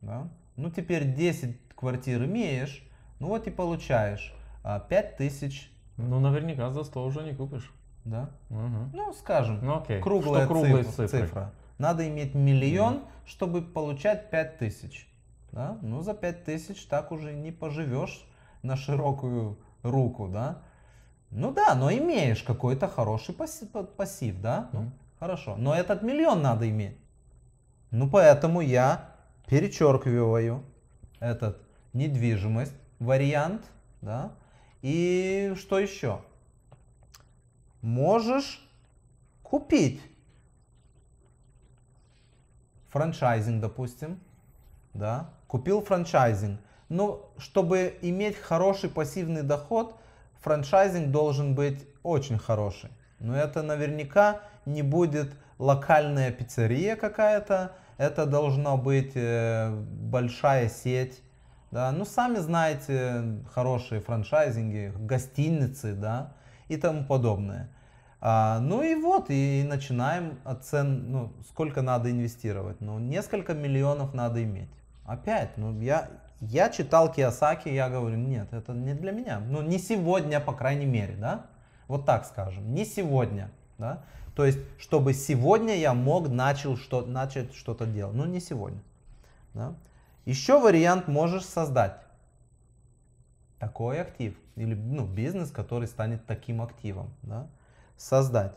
Да? Ну, теперь 10 квартир имеешь, ну вот и получаешь а, 5 тысяч, Ну, наверняка за 100 уже не купишь. да? Мгм. Ну, скажем, Ну, окей. круглая Что круглые цифра, цифры? цифра. Надо иметь миллион, чтобы получать 5 тысяч. Да? Ну, за 5 тысяч так уже не поживешь на широкую руку, да? Ну да, но имеешь какой-то хороший пассив, пассив да? Ну. Хорошо. Но этот миллион надо иметь. Ну, поэтому я перечеркиваю этот недвижимость, вариант, да? И что еще? Можешь купить франчайзинг, допустим, да, купил франчайзинг. Но чтобы иметь хороший пассивный доход, франчайзинг должен быть очень хороший. Но это наверняка не будет локальная пиццерия какая-то, это должна быть э, большая сеть. Да, ну сами знаете хорошие франчайзинги, гостиницы, да, и тому подобное. А, ну и вот, и начинаем от цен, ну, сколько надо инвестировать. Ну, несколько миллионов надо иметь. Опять, ну, я, я читал Киосаки, я говорю, нет, это не для меня. Ну, не сегодня, по крайней мере, да? Вот так скажем, не сегодня, да? То есть, чтобы сегодня я мог начал что, начать что-то делать. Ну, не сегодня, да? Еще вариант можешь создать такой актив или ну, бизнес, который станет таким активом, да? создать.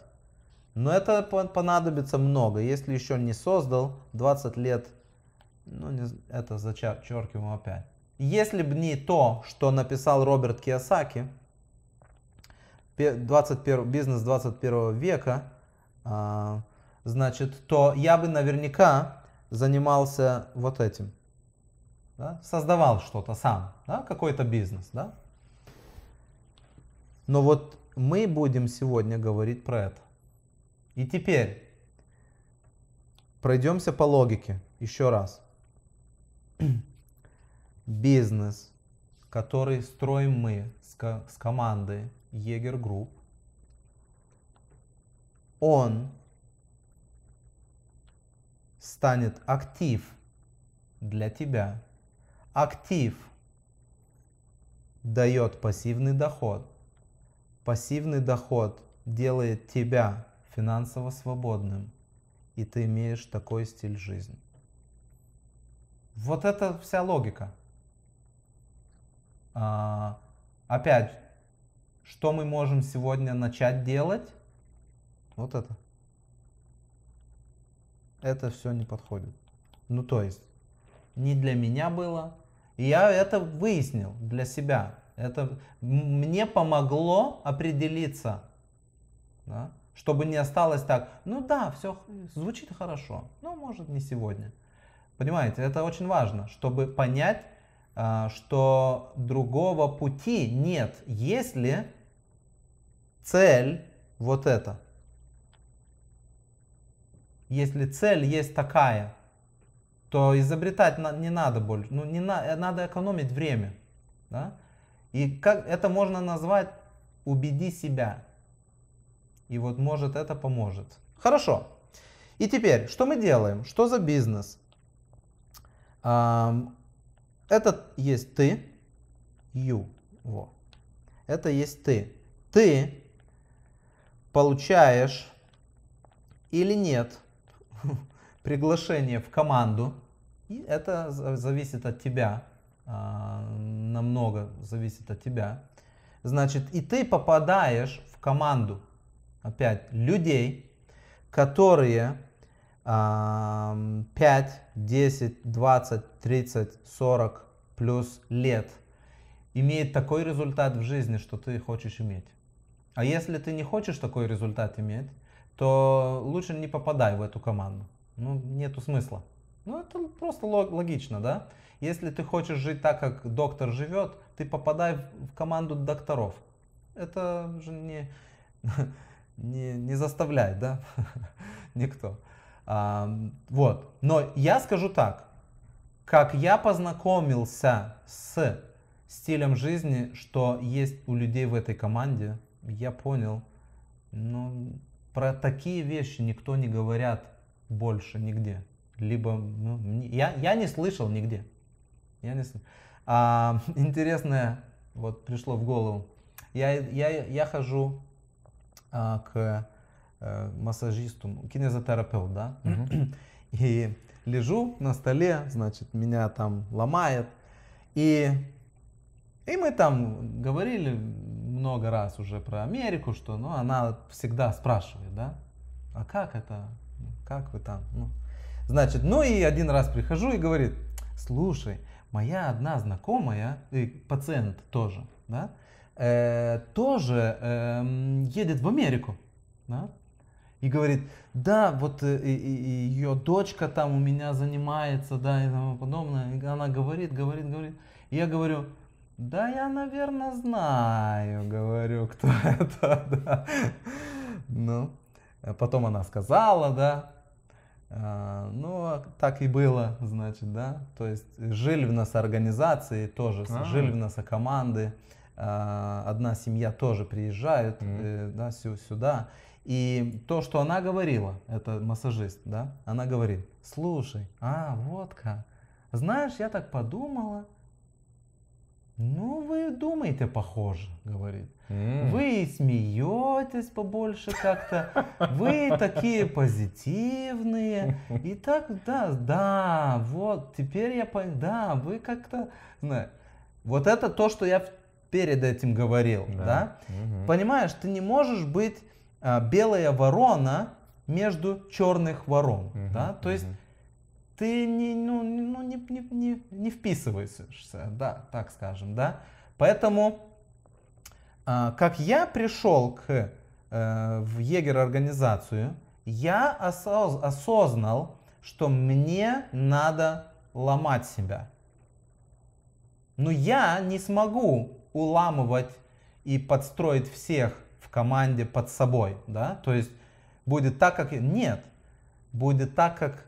Но это по- понадобится много. Если еще не создал, 20 лет, ну не это зачеркиваем опять. Если бы не то, что написал Роберт Киосаки, 21, бизнес 21 века, а, значит, то я бы наверняка занимался вот этим. да? создавал что-то сам, да? какой-то бизнес. Да? Но вот мы будем сегодня говорить про это. И теперь пройдемся по логике еще раз. (clears throat) Бизнес, который строим мы с, ко- с командой Егер Групп, он станет актив для тебя. Актив дает пассивный доход. Пассивный доход делает тебя финансово свободным, и ты имеешь такой стиль жизни. Вот это вся логика. А, опять, что мы можем сегодня начать делать? Вот это. Это все не подходит. Ну то есть, не для меня было. И я это выяснил для себя. Это мне помогло определиться, да, чтобы не осталось так, ну да, все звучит хорошо, но может не сегодня. Понимаете, это очень важно, чтобы понять, что другого пути нет, если цель вот эта. Если цель есть такая, то изобретать не надо больше, ну не на, надо экономить время, да? И как это можно назвать убеди себя. И вот может это поможет. Хорошо. И теперь, что мы делаем? Что за бизнес? Это есть ты, you, во. Это есть ты. Ты получаешь или нет (laughs) приглашение в команду. И это за- зависит от тебя. а, намного зависит от тебя. Значит, и ты попадаешь в команду, опять, людей, которые 5, 10, 20, 30, 40 плюс лет имеют такой результат в жизни, что ты хочешь иметь. А если ты не хочешь такой результат иметь, то лучше не попадай в эту команду. Ну, нету смысла. Ну, это просто лог- логично, да? Если ты хочешь жить так, как доктор живет, ты попадай в команду докторов. Это же не, (laughs) не, не заставляет, да? (laughs) Никто. А, вот. Но я скажу так. Как я познакомился с стилем жизни, что есть у людей в этой команде, я понял, ну, про такие вещи никто не говорят больше нигде. Либо, ну, я, я не слышал нигде. Я не сл- А, (laughs) интересное, вот пришло в голову. Я, я, я хожу а, к массажисту, кинезотерапевт, да? И лежу на столе, значит, меня там ломает. И, и мы там говорили много раз уже про Америку, что ну, она всегда спрашивает, да? А как это? Как вы там? Ну, значит, ну и один раз прихожу и говорит, слушай, моя одна знакомая, и пациент тоже, да, э, тоже эм, едет в Америку, да, и говорит, да, вот э, и- и- и ее дочка там у меня занимается, да, и тому подобное. И она говорит, говорит, говорит. И я говорю, да, я, наверное, знаю, говорю, кто (laughs) это, да. Ну, а потом она сказала, да. А, Ну, а так и было, значит, да. То есть жили в нас организации тоже, А. жили в нас команды. А, Одна семья тоже приезжает э, да, сю- сюда. И то, что она говорила, это массажист, да, она говорит, слушай, а, вот как, знаешь, я так подумала, ну, вы думаете похоже, говорит. Вы смеетесь побольше как-то, вы такие позитивные. И так, да, да, вот, теперь я понял, да, вы как-то, знаю. Вот это то, что я перед этим говорил, да? Мгм. Понимаешь, ты не можешь быть белая ворона между черных ворон, Мгм, да? То есть мгм. ты не, ну, ну, не, не, не, не вписываешься, да, так скажем, да. Поэтому, а, как я пришел к, э, в егер организацию, я осоз- осознал, что мне надо ломать себя. Но я не смогу уламывать и подстроить всех команде под собой, да, то есть будет так, как... Нет, будет так, как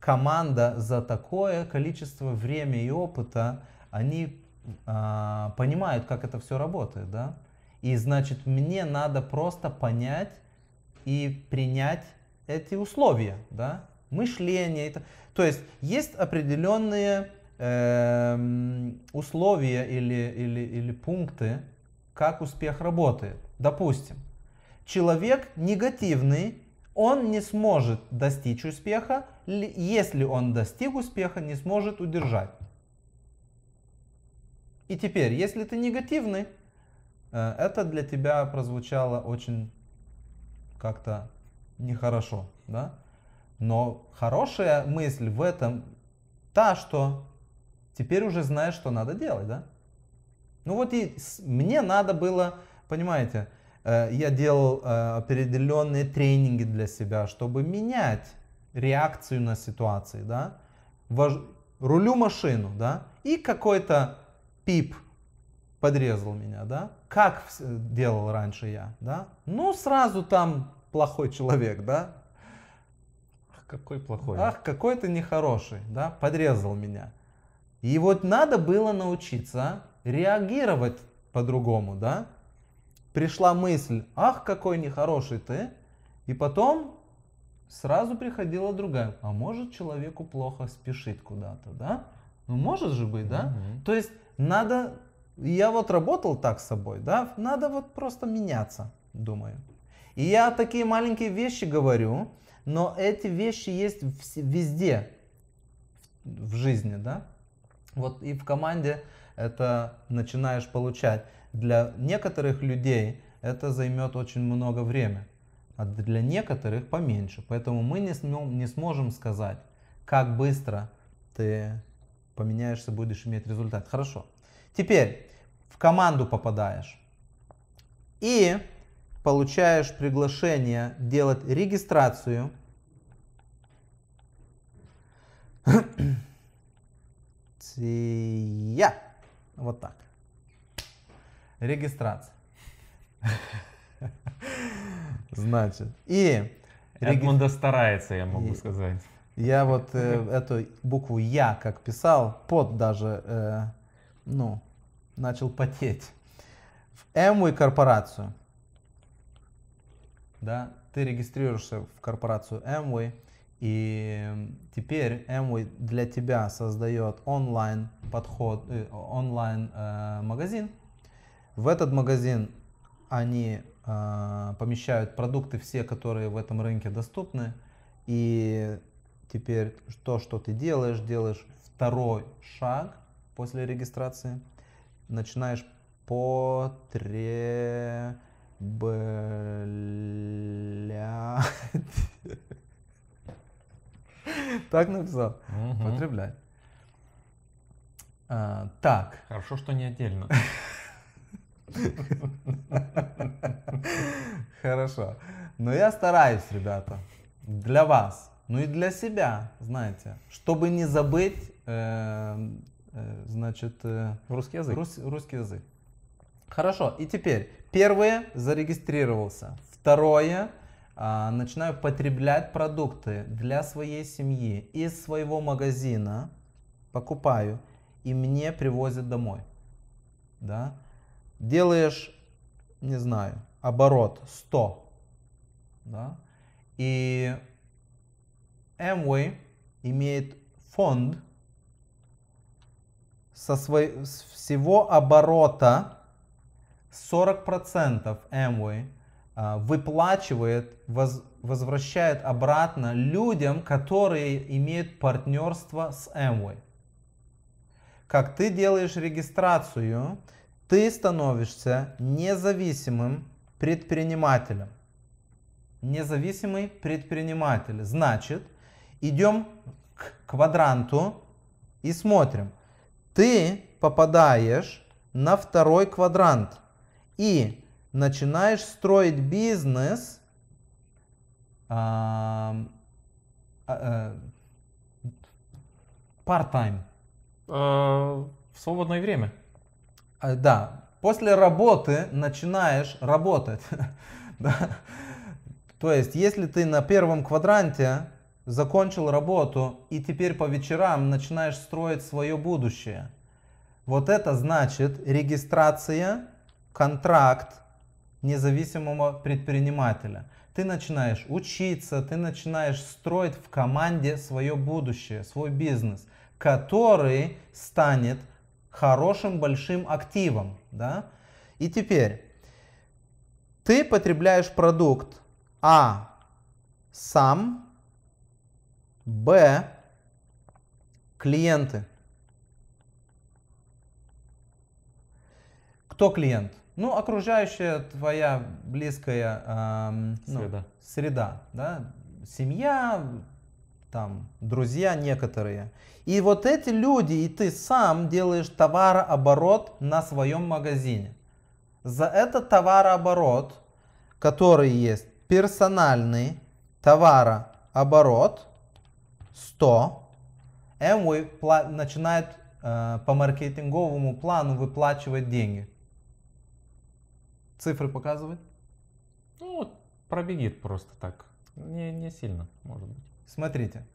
команда за такое количество времени и опыта, они а, понимают, как это все работает, да, и значит мне надо просто понять и принять эти условия, да, мышление, это, то есть есть определенные э, условия или, или, или пункты, как успех работает. Допустим, человек негативный, он не сможет достичь успеха, если он достиг успеха, не сможет удержать. И теперь, если ты негативный, э, это для тебя прозвучало очень как-то нехорошо, да? Но хорошая мысль в этом та, что теперь уже знаешь, что надо делать, да? Ну вот и мне надо было, понимаете, э, я делал э, определенные тренинги для себя, чтобы менять реакцию на ситуации, да? Вож... Рулю машину, да? И какой-то пип подрезал меня, да? Как делал раньше я, да? Ну сразу там плохой человек, да? Какой плохой. Ах, какой ты нехороший, да, подрезал меня. И вот надо было научиться реагировать по-другому, да. Пришла мысль, ах, какой нехороший ты. И потом сразу приходила другая, а может человеку плохо спешит куда-то, да? Ну, может же быть, да? Угу. То есть надо, я вот работал так с собой, да, надо вот просто меняться, думаю. И я такие маленькие вещи говорю, но эти вещи есть везде в жизни, да? Вот и в команде это начинаешь получать. Для некоторых людей это займет очень много времени, а для некоторых поменьше. Поэтому мы не, см не сможем сказать, как быстро ты поменяешься, будешь иметь результат. Хорошо. Теперь в команду попадаешь. И получаешь приглашение делать регистрацию. Тия. Вот так. Регистрация. (laughs) Значит, и... Эдмунда старается, я могу и, сказать. Я вот э, эту букву Я как писал, под даже, э, ну, начал потеть. В Amway корпорацию да, ты регистрируешься в корпорацию Amway, и теперь Amway для тебя создает онлайн подход, э, онлайн э, магазин. В этот магазин они э, помещают продукты все, которые в этом рынке доступны. И теперь то, что ты делаешь, делаешь второй шаг после регистрации. Начинаешь потреб Бля. (laughs) Так написал. Потребляй. А, так. Хорошо, что не отдельно. (laughs) Хорошо. Но я стараюсь, ребята, для вас, ну и для себя, знаете, чтобы не забыть, э, э, значит, э, русский язык. Рус, русский язык. Хорошо, и теперь первое зарегистрировался, второе а, начинаю потреблять продукты для своей семьи из своего магазина, покупаю и мне привозят домой. Да? Делаешь, не знаю, оборот 100. Да? И Amway имеет фонд со свой, с всего оборота 40% Amway а, выплачивает, воз, возвращает обратно людям, которые имеют партнерство с Amway. Как ты делаешь регистрацию, ты становишься независимым предпринимателем. Независимый предприниматель. Значит, идем к квадранту и смотрим. Ты попадаешь на второй квадрант – и начинаешь строить бизнес а, а, part-time. А, В свободное время. А, Да, после работы начинаешь работать. (laughs) Да. То есть, если ты на первом квадранте закончил работу и теперь по вечерам начинаешь строить свое будущее, вот это значит регистрация, контракт независимого предпринимателя. Ты начинаешь учиться, ты начинаешь строить в команде свое будущее, свой бизнес, который станет хорошим большим активом. Да? И теперь ты потребляешь продукт А сам, Б клиенты. Кто клиент? Ну, окружающая твоя близкая эм, ну, Среда. среда, да, семья, там, друзья некоторые. И вот эти люди, и ты сам делаешь товарооборот на своем магазине. За этот товарооборот, который есть персональный товарооборот 100, Amway пла- начинает э, по маркетинговому плану выплачивать деньги. Цифры показывать? Ну, пробегит просто так. Не, не сильно, может быть. Смотрите,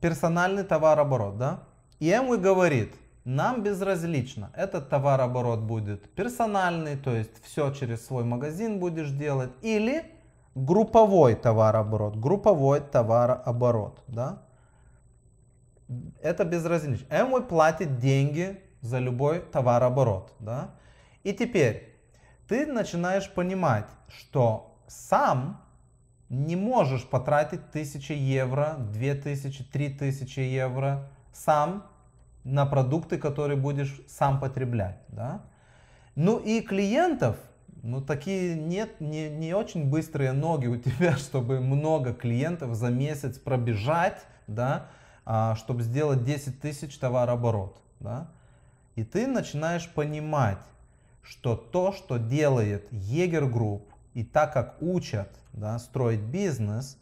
персональный товарооборот, да? И Amway говорит, нам безразлично, этот товарооборот будет персональный, то есть все через свой магазин будешь делать, или групповой товарооборот, групповой товарооборот, да? Это безразлично. Amway платит деньги за любой товарооборот, да? И теперь ты начинаешь понимать, что сам не можешь потратить 1000 евро, 2000, 3000 евро сам на продукты, которые будешь сам потреблять. Да? Ну и клиентов, ну такие нет, не, не очень быстрые ноги у (laughs) тебя, чтобы много клиентов за месяц пробежать, да, а, чтобы сделать 10 тысяч товарооборот. Да? И ты начинаешь понимать, что то, что делает Егер Групп, и так как учат да, строить бизнес,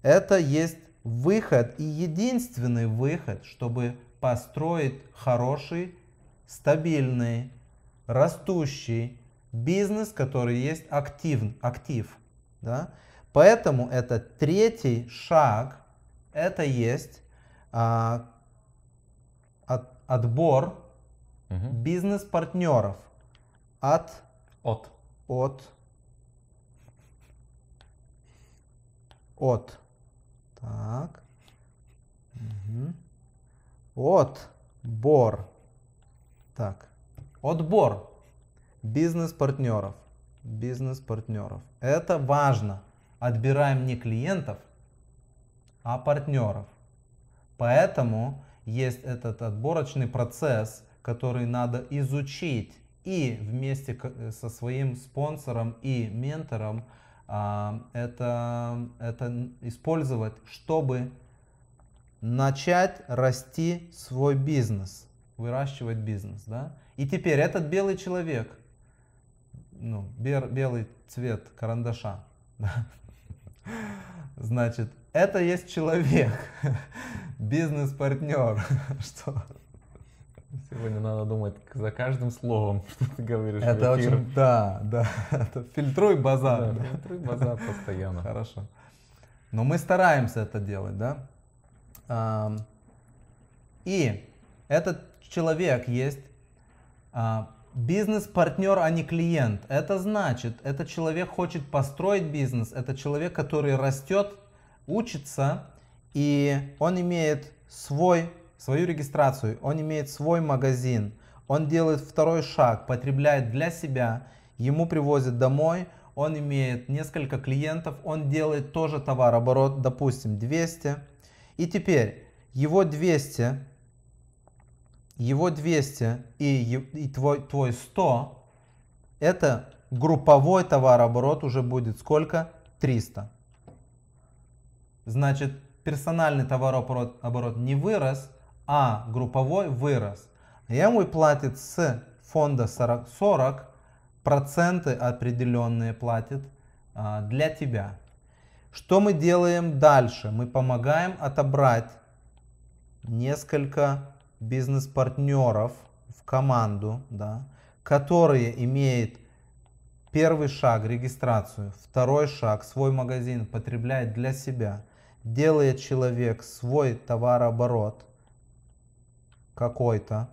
это есть выход и единственный выход, чтобы построить хороший, стабильный, растущий бизнес, который есть актив. актив да? Поэтому это третий шаг, это есть а, от, отбор Мгм. бизнес-партнеров от, От. от, от, так, Мгм. отбор, так, отбор бизнес-партнеров, бизнес-партнеров. Это важно. Отбираем не клиентов, а партнеров. Поэтому есть этот отборочный процесс, который надо изучить и вместе к- со своим спонсором и ментором это, это использовать, чтобы начать расти свой бизнес, выращивать бизнес. Да? И теперь этот белый человек, ну, бер- белый цвет карандаша, да, (laughs) значит, это есть человек, (laughs) бизнес-партнер, (laughs) что Сегодня надо думать за каждым словом, (laughs) что ты говоришь. это очень, да, да, это фильтруй базар. Да, фильтруй базар постоянно. Хорошо. Но мы стараемся это делать, да? И этот человек есть а, бизнес-партнер, а не клиент. Это значит, этот человек хочет построить бизнес, это человек, который растет, учится, и он имеет свой, свою регистрацию, он имеет свой магазин, он делает второй шаг, потребляет для себя, ему привозят домой, он имеет несколько клиентов, он делает тоже товарооборот, допустим, 200. И теперь его 200, его 200 и, и твой, твой 100, это групповой товарооборот уже будет сколько? 300. Значит, персональный товарооборот оборот не вырос, а групповой вырос. Ему платит с фонда 40, 40 проценты определенные платит а, для тебя. Что мы делаем дальше? Мы помогаем отобрать несколько бизнес-партнеров в команду, да, которые имеет первый шаг регистрацию, второй шаг свой магазин потребляет для себя, делает человек свой товарооборот какой-то,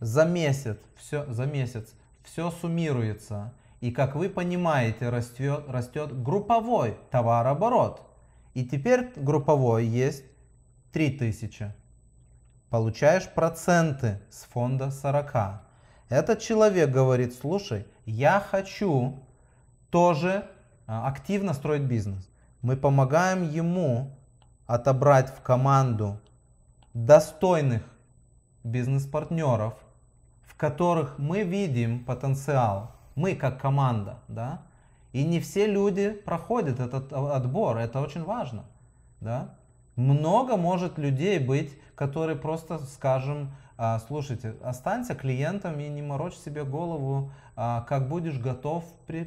за месяц все, за месяц все суммируется, и как вы понимаете, растет, растет групповой товарооборот. И теперь групповой есть 3000. Получаешь проценты с фонда 40. Этот человек говорит, слушай, я хочу тоже а, активно строить бизнес. Мы помогаем ему отобрать в команду достойных бизнес-партнеров, в которых мы видим потенциал, мы как команда, да, и не все люди проходят этот отбор, это очень важно, да. Много может людей быть, которые просто, скажем, а, слушайте, останься клиентом и не морочь себе голову, а, как будешь готов,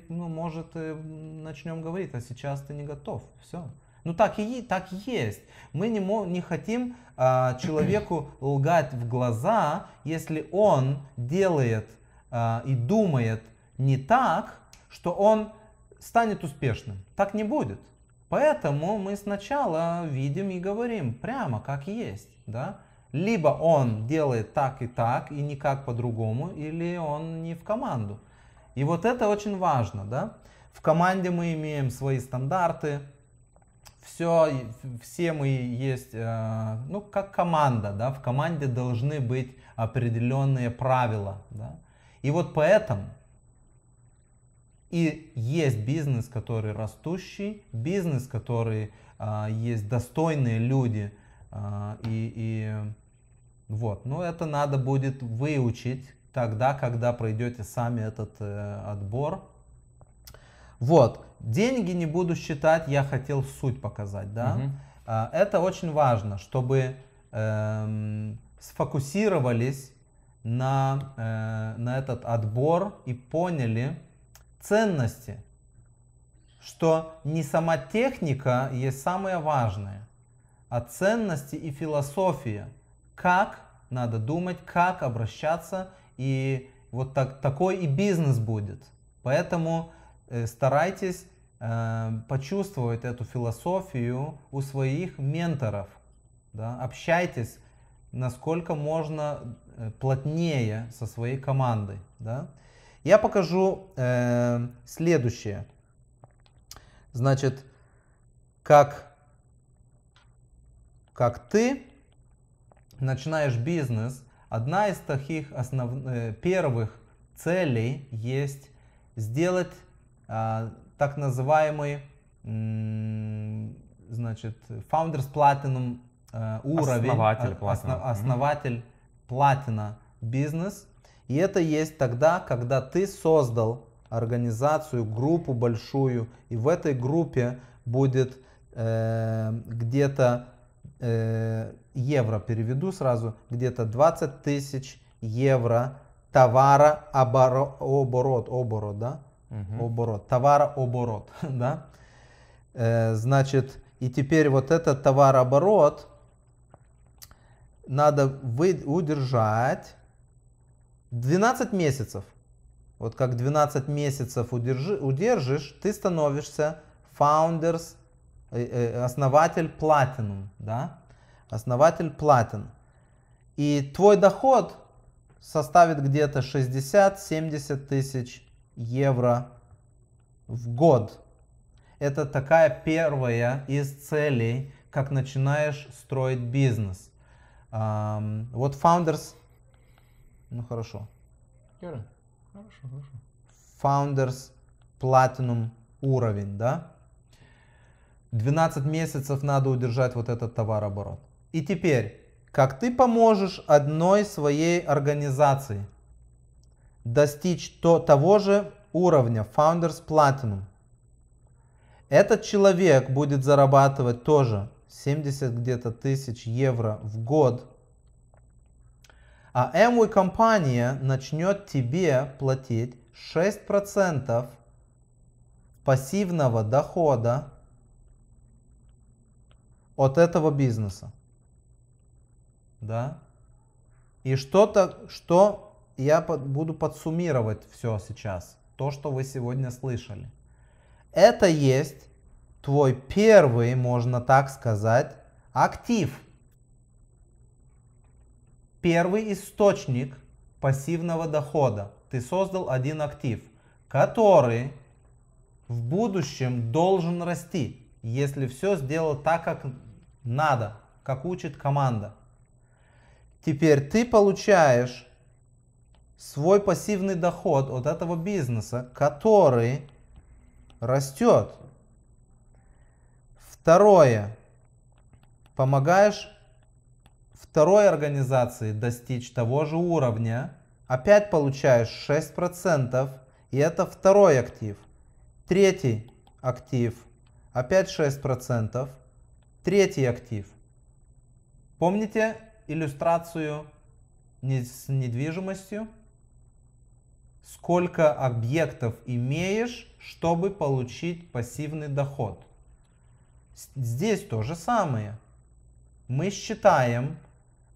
ну, может, начнем говорить, а сейчас ты не готов, все. Ну так и так есть. Мы не, не хотим а, человеку (clears throat) лгать в глаза, если он делает а, и думает не так, что он станет успешным. Так не будет. Поэтому мы сначала видим и говорим прямо как есть. Да? Либо он делает так и так, и никак по-другому, или он не в команду. И вот это очень важно. Да? В команде мы имеем свои стандарты, все, все мы есть, э, ну, как команда, да, в команде должны быть определенные правила, да. И вот поэтому и есть бизнес, который растущий, бизнес, который а, есть достойные люди, а, и, и вот, но это надо будет выучить тогда, когда пройдете сами этот э, отбор. Вот, деньги не буду считать, я хотел суть показать, да. Угу. Это очень важно, чтобы э, сфокусировались на, э, на этот отбор и поняли ценности, что не сама техника есть самое важное, а ценности и философия, как надо думать, как обращаться, и вот так, такой и бизнес будет. Поэтому старайтесь э, почувствовать эту философию у своих менторов. Да? Общайтесь насколько можно э, плотнее со своей командой. Да? Я покажу э, следующее. Значит, как, как ты начинаешь бизнес, одна из таких основ, э, первых целей есть сделать так называемый значит, Founders Platinum э, уровень, основатель, Platinum. Основ, основатель платина бизнес. И это есть тогда, когда ты создал организацию, группу большую, и в этой группе будет э, где-то э, евро, переведу сразу, где-то 20 тысяч евро товара оборот, оборот да, угу. оборот, товарооборот, (laughs) да. Э, значит, и теперь вот этот товарооборот надо вы, удержать 12 месяцев. Вот как 12 месяцев удержи, удержишь, ты становишься founders, э, э, основатель Platinum, да? Основатель Platinum. И твой доход составит где-то 60-70 тысяч евро в год. Это такая первая из целей, как начинаешь строить бизнес. Um, вот Founders, ну хорошо. Хорошо, хорошо. Founders Platinum уровень, да? 12 месяцев надо удержать вот этот товарооборот. И теперь, как ты поможешь одной своей организации – достичь то, того же уровня Founders Platinum. Этот человек будет зарабатывать тоже 70 где-то тысяч евро в год, а Amway компания начнет тебе платить 6% пассивного дохода от этого бизнеса. Да? И что-то, что я под- буду подсуммировать все сейчас, то, что вы сегодня слышали. Это есть твой первый, можно так сказать, актив. Первый источник пассивного дохода. Ты создал один актив, который в будущем должен расти, если все сделал так, как надо, как учит команда. Теперь ты получаешь свой пассивный доход от этого бизнеса, который растет. Второе. Помогаешь второй организации достичь того же уровня. Опять получаешь 6%. И это второй актив. Третий актив. Опять 6%. Третий актив. Помните иллюстрацию с недвижимостью? Сколько объектов имеешь, чтобы получить пассивный доход? Здесь то же самое. Мы считаем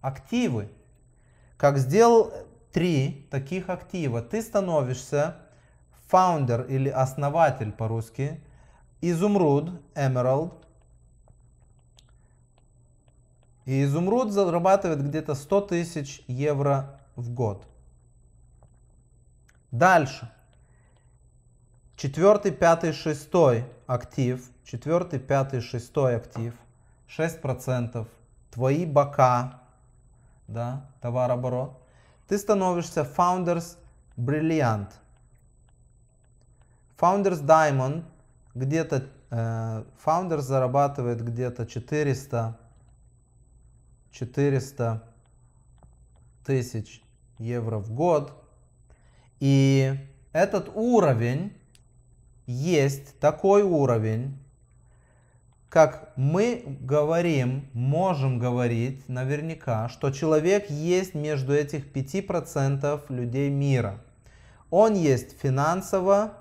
активы. Как сделал три таких актива, ты становишься фаундер или основатель по-русски, изумруд, emerald, и изумруд зарабатывает где-то 100 тысяч евро в год. Дальше. Четвертый, пятый, шестой актив. Четвертый, пятый, шестой актив. 6%. Твои бока. Да, товарооборот. Ты становишься Founders Brilliant. Founders Diamond где-то э, Founders зарабатывает где-то 400 400 тысяч евро в год. И этот уровень есть такой уровень, как мы говорим, можем говорить наверняка, что человек есть между этих 5% людей мира. Он есть финансово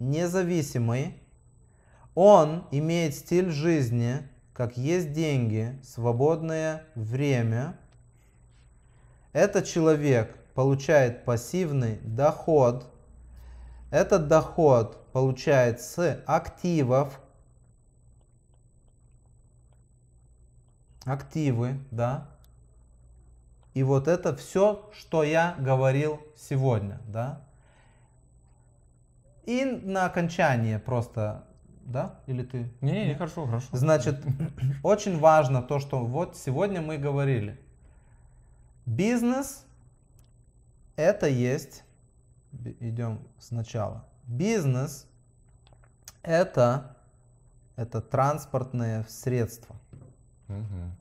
независимый, он имеет стиль жизни, как есть деньги, свободное время. Этот человек получает пассивный доход. Этот доход получает с активов. Активы, да. И вот это все, что я говорил сегодня, да. И на окончание просто, да? Или ты? Не, не, хорошо, хорошо. Значит, очень важно то, что вот сегодня мы говорили. Бизнес это есть, идем сначала. Бизнес это, это транспортное средство, Мгм.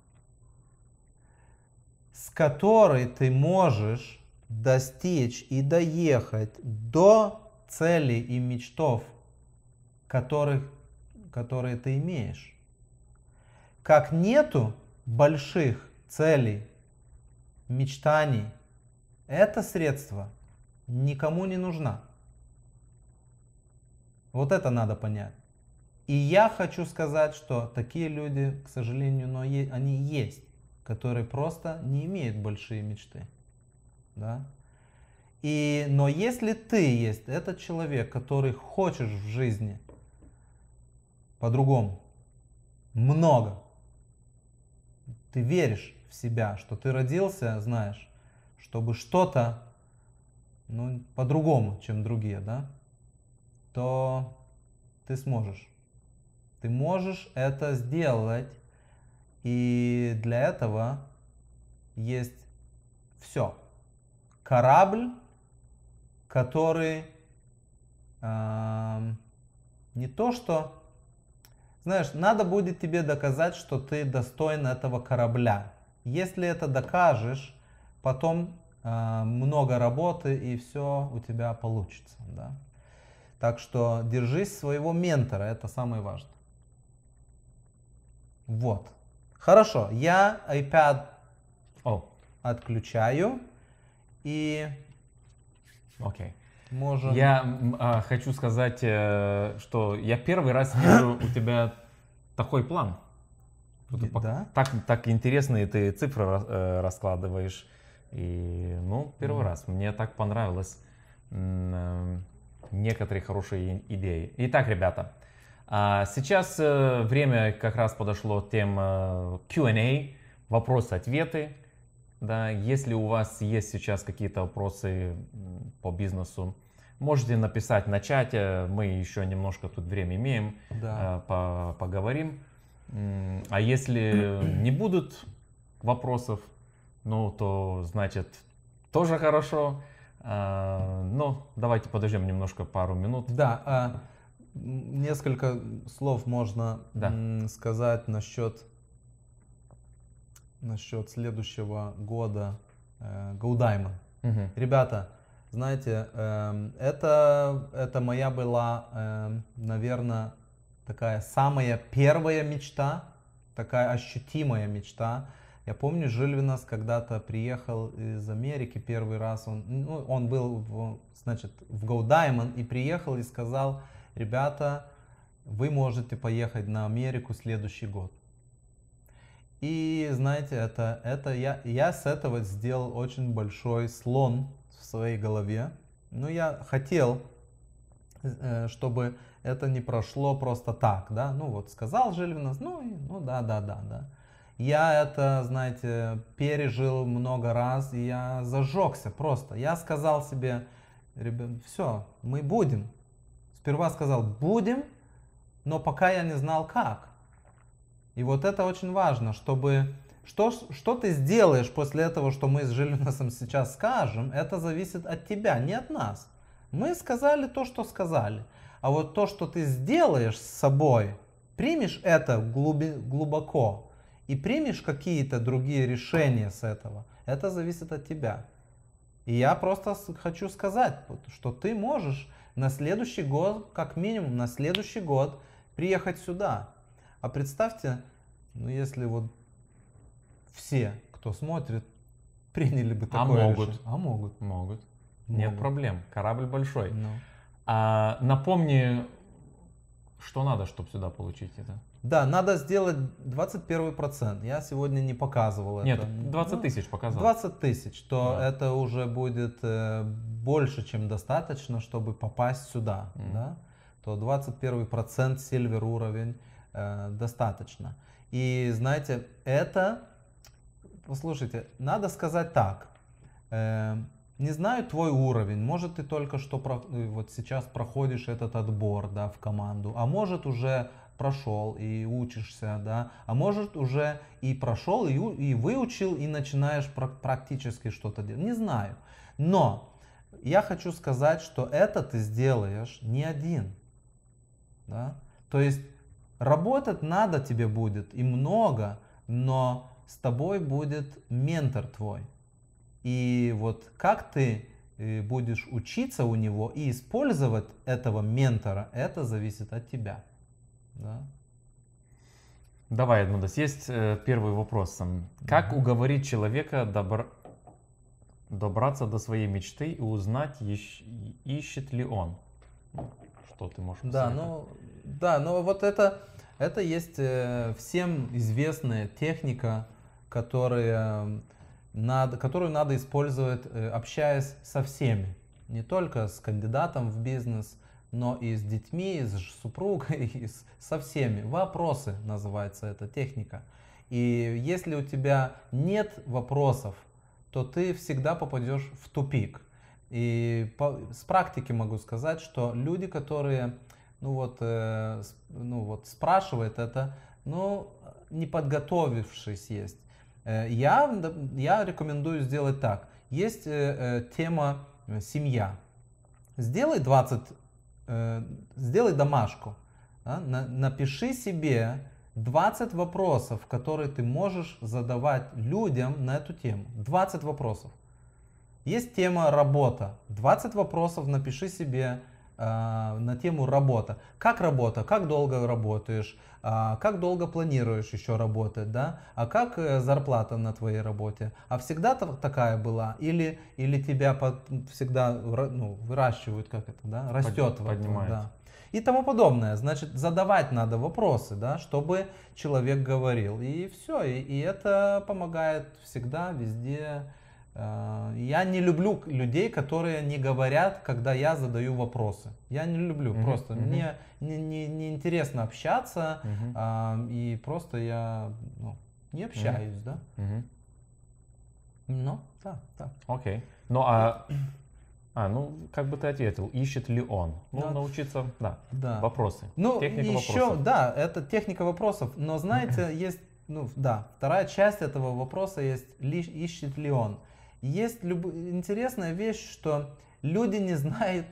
с которой ты можешь достичь и доехать до целей и мечтов, которых, которые ты имеешь. Как нету больших целей, мечтаний, это средство никому не нужна. Вот это надо понять. И я хочу сказать, что такие люди, к сожалению, но е- они есть, которые просто не имеют большие мечты. Да? И, но если ты есть этот человек, который хочешь в жизни по-другому, много, ты веришь в себя, что ты родился, знаешь, чтобы что-то ну, по-другому, чем другие, да, то ты сможешь. Ты можешь это сделать, и для этого есть все. Корабль, который ам, не то что, знаешь, надо будет тебе доказать, что ты достоин этого корабля. Если это докажешь, потом а, много работы и все у тебя получится, да. Так что держись своего ментора, это самое важное. Вот. Хорошо, я iPad О, отключаю и окей. можем... Я а, хочу сказать, э, что я первый раз вижу у тебя такой план. Да? Так, так интересные ты цифры э, раскладываешь. И, ну, первый Мгм. раз. Мне так понравилось. Э, Некоторые хорошие идеи. Итак, ребята, а, сейчас э, время как раз подошло тем э, Q&A, вопросы-ответы. Да, если у вас есть сейчас какие-то вопросы по бизнесу, можете написать на чате. Мы еще немножко тут время имеем Да. по- поговорим. А если (clears throat) не будут вопросов, ну, то значит тоже хорошо. А, Ну, давайте подождем немножко пару минут. Да, а, несколько слов можно Да. сказать насчет насчет следующего года э, Go Diamond. Мгм. Ребята, знаете, эм, это, это моя была, наверное, такая самая первая мечта, такая ощутимая мечта. Я помню, Жильвинас когда-то приехал из Америки первый раз, он, ну, он был, в, значит, в Go Diamond и приехал и сказал, ребята, вы можете поехать на Америку следующий год. И знаете, это, это я, я с этого сделал очень большой слон в своей голове. Ну, я хотел, э, чтобы это не прошло просто так, да. Ну, вот сказал Жильвинас, ну, ну да, да, да, да. Я это, знаете, пережил много раз, и я зажегся просто. Я сказал себе, ребят, все, мы будем. Сперва сказал, будем, но пока я не знал как. И вот это очень важно, чтобы... Что, что ты сделаешь после этого, что мы с Жильвиносом сейчас скажем, это зависит от тебя, не от нас. Мы сказали то, что сказали. А вот то, что ты сделаешь с собой, примешь это глуби- глубоко и примешь какие-то другие решения с этого, это зависит от тебя. И я просто хочу сказать, что ты можешь на следующий год, как минимум на следующий год, приехать сюда. А представьте, ну если вот все, кто смотрит, (laughs) приняли бы А такое могут. решение. А могут. Могут. Нет Могут. проблем. Корабль большой. Ну. А, напомни, что надо, чтобы сюда получить это. Да, надо сделать 21 процент. Я сегодня не показывал Нет, это. 20 Ну, тысяч показал. 20 тысяч, то Да. это уже будет э, больше, чем достаточно, чтобы попасть сюда, Мгм. да? То 21 процент сильвер уровень э, достаточно. И знаете, это, послушайте, надо сказать так. э, не знаю твой уровень, может ты только что про- э, вот сейчас проходишь этот отбор, да, в команду, а может уже прошел и учишься, да, а может уже и прошел и, и выучил и начинаешь пра- практически что-то делать. Не знаю, но я хочу сказать, что это ты сделаешь не один, да, то есть работать надо тебе будет и много, но с тобой будет ментор твой. И вот как ты э, будешь учиться у него и использовать этого ментора, это зависит от тебя. Да? Давай, Эдмундас, есть э, первый вопрос. М, Как уговорить человека добр- добраться до своей мечты и узнать, ищ- ищет ли он? Ну, Что ты можешь Да, ну, да, но вот это, это есть э, всем известная техника, которая надо, которую надо использовать, э, общаясь со всеми. Не только с кандидатом в бизнес, но и с детьми, и с супругой, (laughs) и с- со всеми. Вопросы называется эта техника. И если у тебя нет вопросов, то ты всегда попадешь в тупик. И по- с практики могу сказать, что люди, которые ну вот, э, ну вот спрашивают это, ну, не подготовившись есть. Э, я, я рекомендую сделать так. Есть э, э, тема э, семья. Сделай 20, э, сделай домашку. да, на- напиши себе 20 вопросов, которые ты можешь задавать людям на эту тему. 20 вопросов. Есть тема работа. 20 вопросов напиши себе на тему работа. Как работа? Как долго работаешь? А, как долго планируешь еще работать? Да? А как э, зарплата на твоей работе? А всегда та- такая была? Или, или тебя под- всегда ну, выращивают, как это, да? Растет. в этом, поднимают. да. и тому подобное. Значит, задавать надо вопросы, да, чтобы человек говорил. И все, и, и это помогает всегда, везде. Э, Я не люблю людей, которые не говорят, когда я задаю вопросы. Я не люблю, Мгм, просто мгм. мне не, не, не интересно общаться, Мгм. а, и просто я ну, не общаюсь, да. Мгм. Ну, да, да. Окей. Ну а, а, ну как бы ты ответил, ищет ли он? Ну Да. научиться, да. Да. Вопросы. Ну, Техника еще, вопросов. да, это техника вопросов. Но знаете, (clears throat) есть, ну, да, вторая часть этого вопроса есть, ли- ищет ли он. Есть люб- интересная вещь, что люди не знают,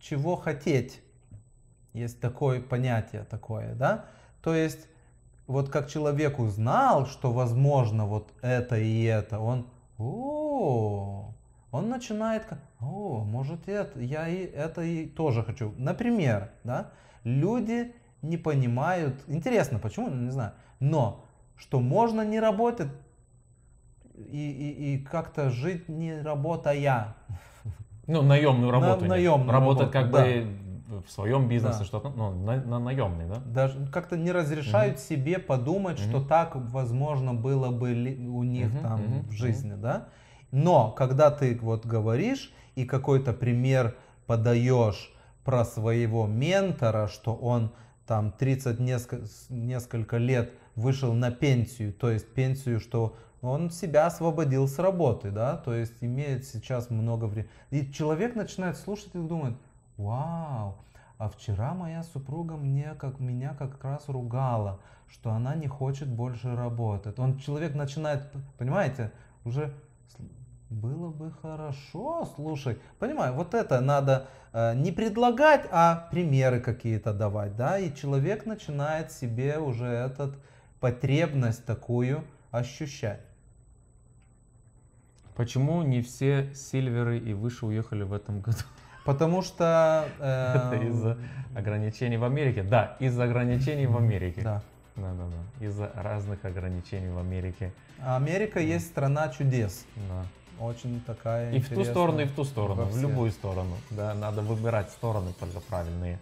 чего хотеть. Есть такое понятие такое, да? То есть, вот как человек узнал, что возможно вот это и это, он, о, он начинает, о, может это, я и это и тоже хочу. Например, да, люди не понимают, интересно, почему, не знаю, но что можно не работать и, и, и как-то жить не работая. Ну, наемную работу. нет. наемную Работать работу, как да. бы в своем бизнесе, Да. что-то, ну, на, на наемный, да? Даже как-то не разрешают себе подумать, что Мгм. так возможно было бы у них Мгм, там мгм, в жизни, да. Но когда ты вот говоришь и какой-то пример подаешь про своего ментора, что он там 30 несколько, несколько лет вышел на пенсию, то есть пенсию, что он себя освободил с работы, да, то есть имеет сейчас много времени. И человек начинает слушать и думает, вау, а вчера моя супруга мне как меня как раз ругала, что она не хочет больше работать. Он человек начинает, понимаете, уже было бы хорошо, слушай, понимаю, вот это надо э, не предлагать, а примеры какие-то давать, да, и человек начинает себе уже этот потребность такую ощущать. Почему не все сильверы и выше уехали в этом году? Потому что... э, (laughs) Это из-за ограничений в Америке? Да, из-за ограничений в Америке. Да. Да, да, да. Из-за разных ограничений в Америке. Америка есть страна чудес. Да. Очень такая И в ту сторону, и в ту сторону, в любую сторону. Да, надо выбирать стороны только правильные.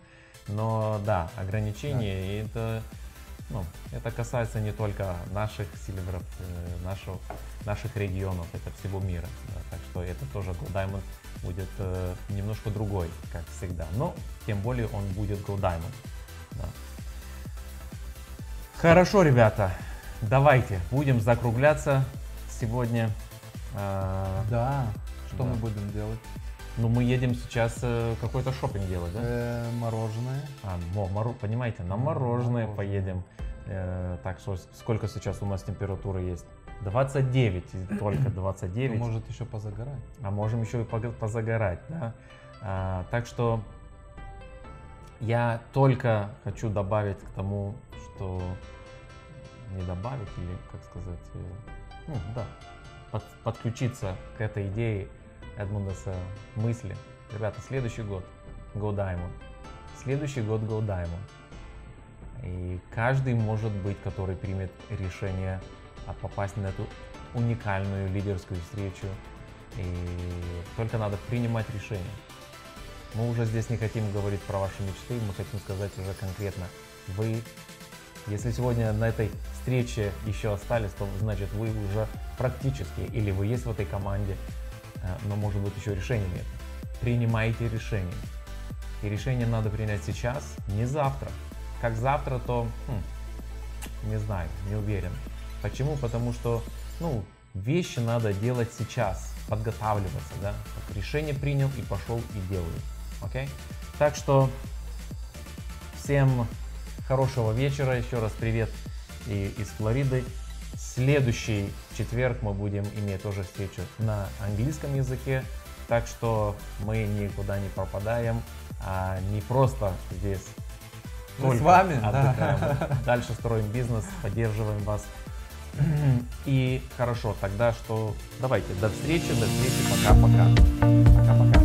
Но да, ограничения, и это, ну, это касается не только наших сильверов, э, нашего, наших регионов, это всего мира. да. так что это тоже Gold Diamond будет э, немножко другой, как всегда. Но тем более он будет Gold Diamond. да. Хорошо, ребята, давайте будем закругляться сегодня. А, Да. Что Да. мы будем делать? Ну, мы едем сейчас э, какой-то шопинг делать, да? Э, мороженое. А, мо- моро- понимаете, на мороженое мороженое. поедем. Э, так что сколько сейчас у нас температура есть? 29, и только (clears throat) 29. Ну, может еще позагорать. А можем еще и позагорать, да? А, так что я только хочу добавить к тому, что не добавить или, как сказать, э, ну да, под- подключиться к этой идее Эдмундаса мысли. Ребята, следующий год Go Diamond. Следующий год Go Diamond. И каждый может быть, который примет решение а, попасть на эту уникальную лидерскую встречу. И только надо принимать решение. Мы уже здесь не хотим говорить про ваши мечты, мы хотим сказать уже конкретно. Вы, если сегодня на этой встрече еще остались, то значит вы уже практически, или вы есть в этой команде, но может быть еще решения нет. Принимайте решение. И решение надо принять сейчас, не завтра. Как завтра, то хм, не знаю, не уверен. Почему? Потому что ну, вещи надо делать сейчас, подготавливаться, да. Вот решение принял и пошел и делаю. Окей? Так что всем хорошего вечера. Еще раз привет и из Флориды. Следующий четверг мы будем иметь тоже встречу на английском языке. Так что мы никуда не пропадаем, а не просто здесь Мы с вами, да. отдыхаем. Дальше строим бизнес, поддерживаем вас. И хорошо, тогда что? Давайте, до встречи, до встречи, пока-пока. Пока-пока.